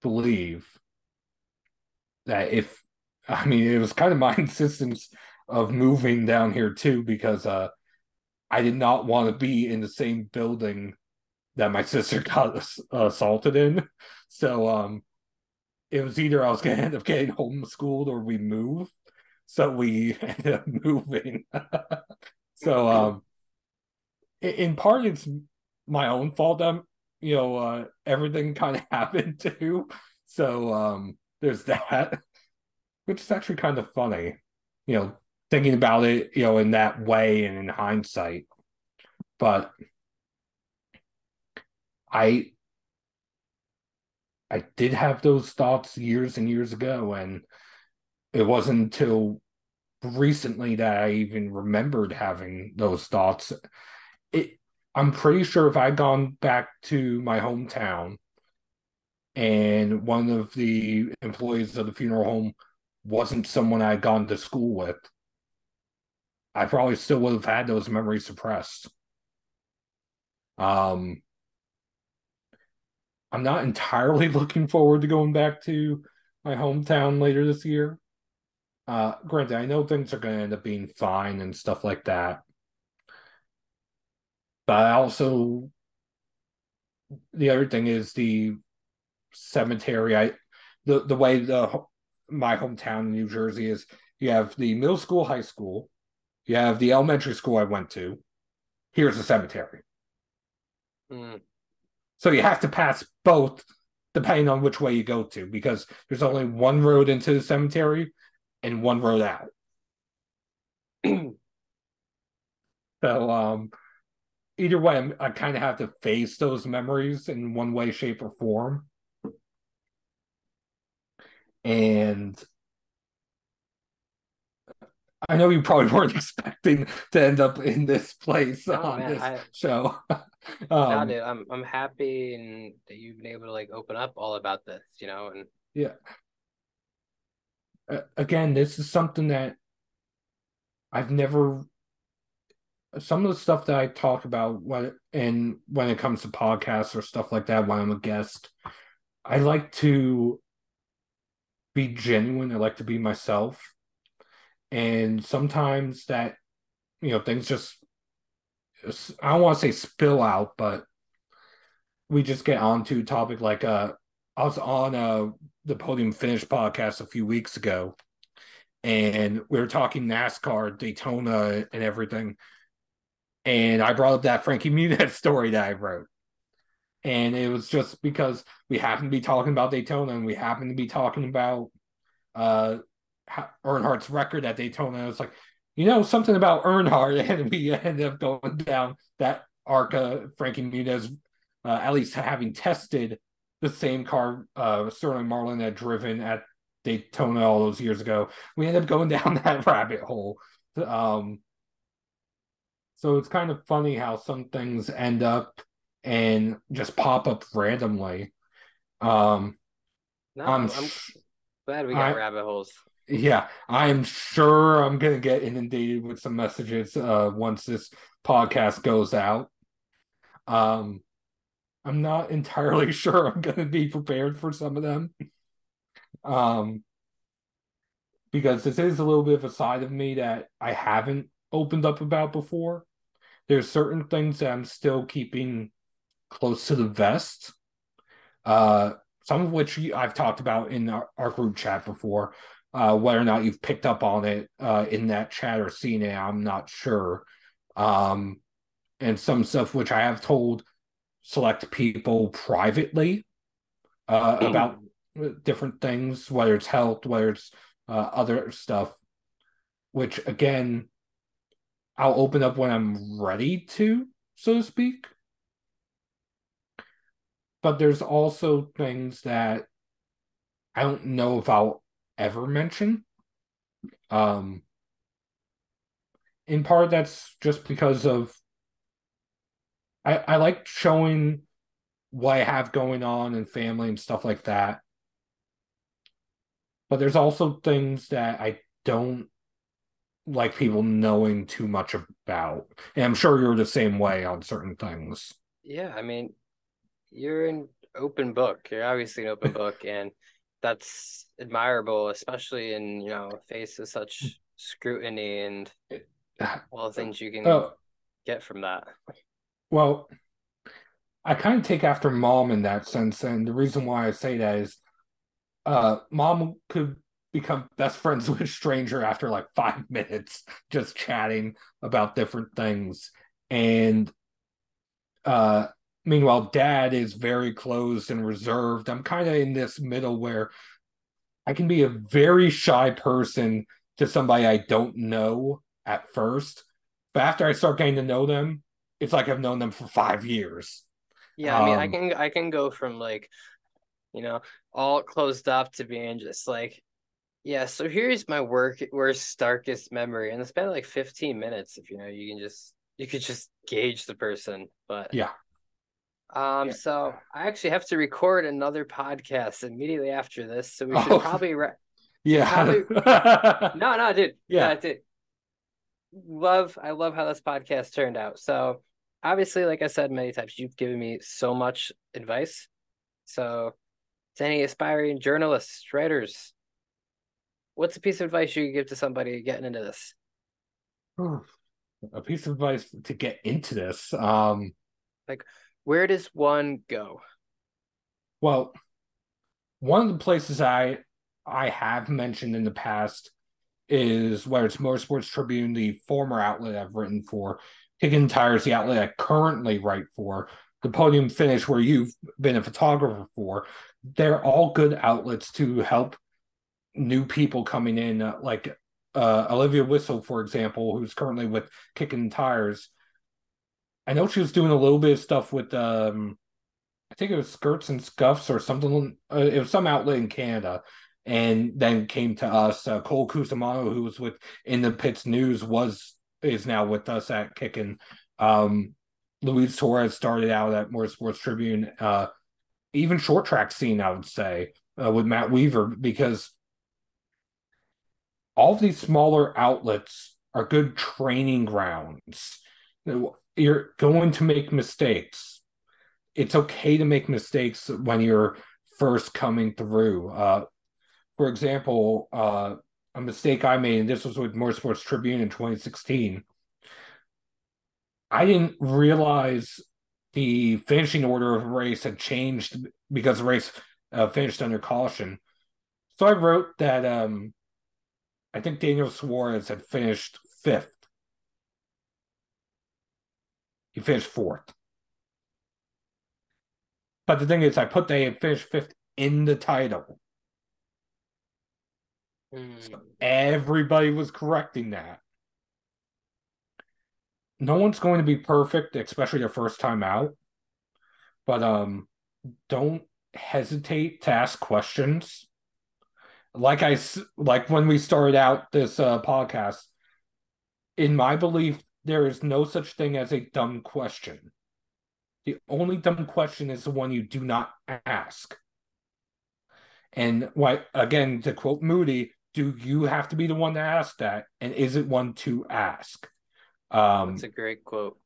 believe that if I mean it was kind of my *laughs* insistence of moving down here too because uh I did not want to be in the same building that my *laughs* sister got assaulted in. So um, it was either I was going to end up getting homeschooled or we move. So we *laughs* ended up moving. *laughs* so um, in part, it's my own fault. I'm, you know, uh, everything kind of happened too. So um, there's that, which is actually kind of funny, you know, thinking about it, you know, in that way and in hindsight. But I I did have those thoughts years and years ago, and it wasn't until recently that I even remembered having those thoughts. It I'm pretty sure if I'd gone back to my hometown and one of the employees of the funeral home wasn't someone I'd gone to school with, I probably still would have had those memories suppressed. Um, I'm not entirely *laughs* looking forward to going back to my hometown later this year. Uh, granted, I know things are going to end up being fine and stuff like that. But I also, the other thing is the cemetery. I the the way the my hometown in New Jersey is. You have the middle school, high school. You have the elementary school I went to. Here's the cemetery. Mm. So you have to pass both depending on which way you go to because there's only one road into the cemetery and one road out. *clears throat* so um either way I'm, i kind of have to face those memories in one way shape or form and I know you probably *laughs* weren't expecting to end up in this place no, on man, this I, show. *laughs* um, no, I'm I'm happy and that you've been able to like open up all about this, you know, and yeah. Uh, again, this is something that I've never. Some of the stuff that I talk about when and when it comes to podcasts or stuff like that, when I'm a guest, I like to be genuine. I like to be myself and sometimes that you know things just I don't want to say spill out, but we just get onto a topic like uh I was on uh the Podium Finish podcast a few weeks ago, and we were talking NASCAR, Daytona, and everything. And I brought up that Frankie *laughs* Muniz story that I wrote. And it was just because we happened to be talking about Daytona and we happened to be talking about uh Earnhardt's record at Daytona. It's like, you know, something about Earnhardt, *laughs* and we ended up going down that arc of Frankie Muniz, uh, at least having tested the same car uh, Sterling Marlin had driven at Daytona all those years ago. We ended up going *laughs* down that rabbit hole. Um, so it's kind of funny how some things end up and just pop up randomly. Um, no, I'm, I'm glad we got I, rabbit holes. Yeah, I'm sure I'm gonna get inundated with some messages uh, once this podcast goes out. Um, I'm not *laughs* entirely sure I'm gonna be prepared for some of them. Um, because this is a little bit of a side of me that I haven't opened up about before. There's certain things that I'm still keeping close to the vest. Uh, some of which I've talked about in our, our group chat before. Uh, whether or not you've picked up on it uh, in that chat or seen it, I'm not sure. Um, and some stuff which I have told select people privately uh, hmm. about different things, whether it's health, whether it's uh, other stuff, which again, I'll open up when I'm ready to, so to speak. But there's also things that I don't know if I'll ever mention. Um, in part, that's just because of I, I like showing what I have going on and family and stuff like that. But there's also things that I don't like people knowing too much about. And I'm sure you're the same way on certain things. Yeah, I mean, you're an open book. You're obviously an open book, and that's admirable, especially in you know face of such scrutiny and all the things you can uh, get from that. Well, I kind of take after mom in that sense, and the reason why I say that is, uh, mom could become best friends *laughs* with a stranger after like five *laughs* minutes, just chatting about different things, and uh, meanwhile, dad is very closed and reserved. I'm kind of in this middle where I can be a very shy person to somebody I don't know at first, but after I start getting to know them, it's like I've known them for five years. Yeah, I mean, um, I can I can go from like, you know, all closed up to being just like, yeah. So here's my work worst darkest memory, and it's been like 15 minutes. If you know, you can just you could just gauge the person. But yeah. Um. Yeah. So I actually have to record another podcast immediately after this, so we *laughs* should oh. probably. Re- yeah. Probably... *laughs* no, no, dude. Yeah, yeah dude love I love how this podcast turned out. So obviously, like I said many times, you've given me so much advice. So to any aspiring journalists, writers, what's a piece of advice you could give to somebody getting into this? A piece of advice to get into this. Um like where does one go? Well, one of the places I I have mentioned in the past is where it's Motorsports Tribune, the former outlet I've written for, Kicking Tires, the outlet I currently write for, the Podium Finish, where you've been a photographer for. They're all good outlets to help new people coming in, uh, like uh, Olivia Whistle, for example, who's currently with Kicking Tires. I know she was doing a little bit of stuff with, um, I think it was Skirts and Scuffs or something. Uh, it was some outlet in Canada and then came to us. Uh, Cole Cusumano, who was with in the pits news, was is now with us at Kicking. Um, Luis Torres started out at Motorsports Tribune, uh, even short track scene, I would say, uh, with Matt Weaver, because all of these smaller outlets are good training grounds. You're going to make mistakes. It's okay to make mistakes when you're first coming through. Uh, for example, uh, a mistake I made, and this was with Motorsports Tribune in 2016. I didn't realize the finishing order of a race had changed because the race uh, finished under caution. So I wrote that um, I think Daniel Suarez had finished fifth. He finished fourth. But the thing is, I put they finished fifth in the title. Mm. So everybody was correcting that. No one's going to be perfect, especially their first time out. But um, don't hesitate to ask questions. Like I like when we started out this uh, podcast. In my belief, there is no such thing as a dumb question. The only dumb question is the one you do not ask. And why again to quote Moody, do you have to be the one to ask that? And is it one to ask? Um That's a great quote.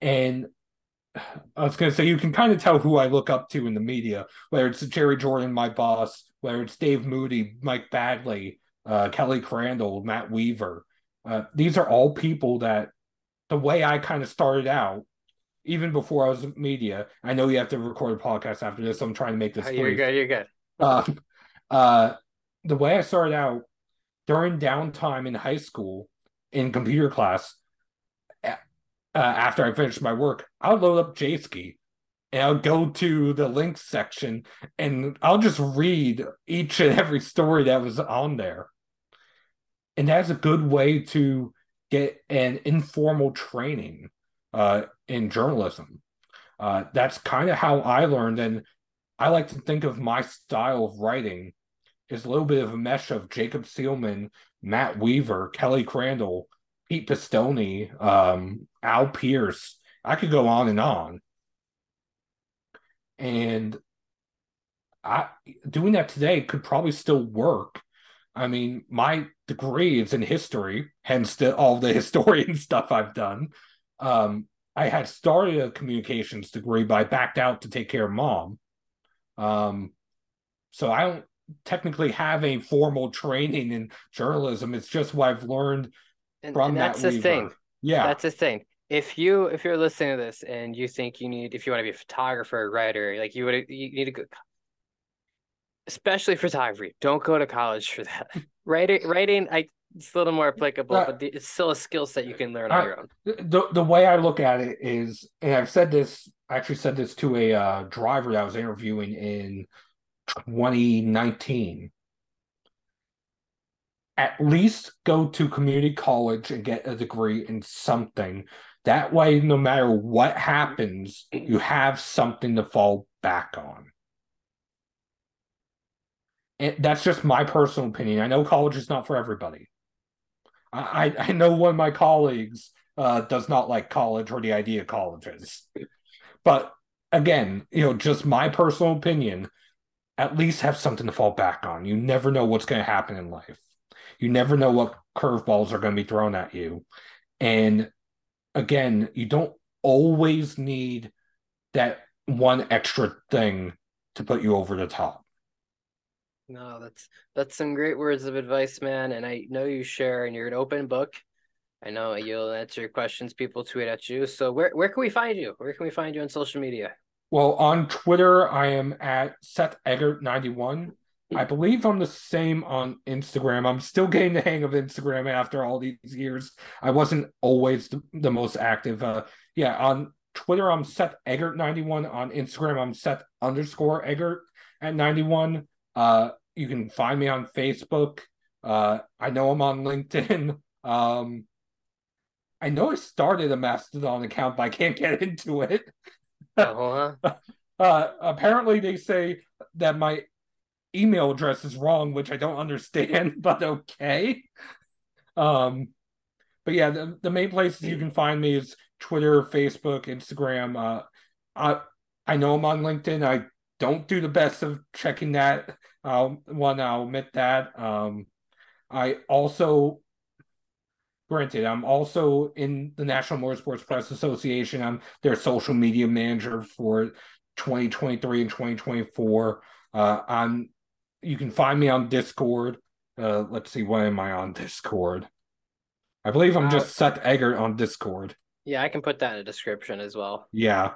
And I was gonna say you can kind of tell who I look up to in the media, whether it's Jerry Jordan, my boss, whether it's Dave Moody, Mike Bagley, uh, Kelly Crandall, Matt Weaver. Uh, these are all people that the way I kind of started out even before I was in media. I know you have to record a podcast after this. So I'm trying to make this. Oh, you're good. You're good. Uh, uh, the way I started out during downtime in high school in computer class, uh, after I finished my work, I would load up Jayski and I'll go to the links section and I'll just read each and every story that was on there. And that's a good way to get an informal training uh, in journalism. Uh, that's kind of how I learned, and I like to think of my style of writing is a little bit of a mesh of Jacob Seelman, Matt Weaver, Kelly Crandall, Pete Pistone, um, Al Pearce. I could go on and on. And I doing that today could probably still work. I mean, my degree is in history, hence the, all the *laughs* historian stuff I've done. Um, I had started a communications degree, but I backed out to take care of mom. Um, so I don't technically have a formal training in journalism. It's just what I've learned and, from and that's that the thing. Yeah, that's the thing. If you if you're listening to this and you think you need if you want to be a photographer, a writer, like you would you need to especially photography. Don't go to college for that. writing writing I it's a little more applicable, uh, but it's still a skill set you can learn on your own. The the way I look at it is, and I've said this, I actually said this to a uh, driver that I was interviewing in 2019. At least go to community college and get a degree in something. That way, no matter what happens, you have something to fall back on. That's just my personal opinion. I know college is not for everybody. I, I know one of my colleagues uh, does not like college or the idea of colleges. But again, you know, just my personal opinion, at least have something to fall back on. You never know what's going to happen in life. You never know what curveballs are going to be thrown at you. And again, you don't always need that one extra thing to put you over the top. No, that's that's some great words of advice, man. And I know you share, and you're an open book. I know you'll answer questions people tweet at you. So where where can we find you? Where can we find you on social media? Well, on Twitter, I am at Seth Eggert ninety one. I believe I'm the same on Instagram. I'm still getting the hang of Instagram after all these years. I wasn't always the, the most active. Uh, yeah, on Twitter, I'm Seth Eggert 91. On Instagram, I'm Seth underscore Eggert at 91. Uh, you can find me on Facebook. Uh, I know I'm on LinkedIn. *laughs* Um, I know I started a Mastodon account, but I can't get into it. Uh-huh. *laughs* uh, apparently, they say that my email address is wrong, which I don't understand, *laughs* but okay. Um, but yeah, the, the main places you can find me is Twitter, Facebook, Instagram. Uh, I I know I'm on LinkedIn. I don't do the best of checking that. I'll one I'll admit that. Um, I also, granted, I'm also in the National Motorsports Press Association. I'm their social media manager for 2023 and 2024. Uh, I'm. You can find me on Discord. Uh, let's see, why am I on Discord? I believe I'm Uh, just Seth Eggert on Discord. Yeah, I can put that in the description as well. Yeah.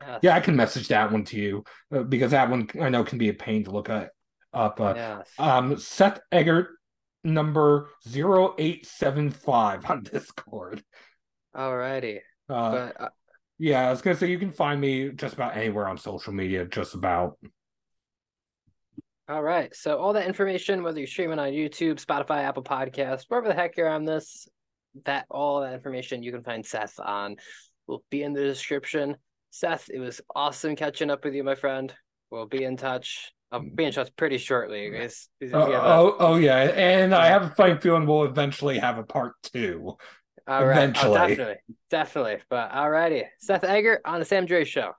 Yes. Yeah, I can message that one to you uh, because that one I know can be a pain to look at up. Uh, Yes. um, Seth Eggert number 0875 on *laughs* Discord. Alrighty. Uh, But uh, yeah, I was gonna say you can find me just about anywhere on social media, just about. all right. So all that information, whether you're streaming on YouTube, Spotify, Apple Podcasts, wherever the heck you're on this, that all that information you can find Seth on will be in the description. Seth, it was awesome catching up with you, my friend. We'll be in touch. I'll be in touch pretty shortly. guys. We Oh, oh, oh, yeah, and I have a funny feeling we'll eventually have a part two. all right. Oh, eventually. definitely. Definitely. But alrighty. Seth Eggert on the Sam Draiss Show.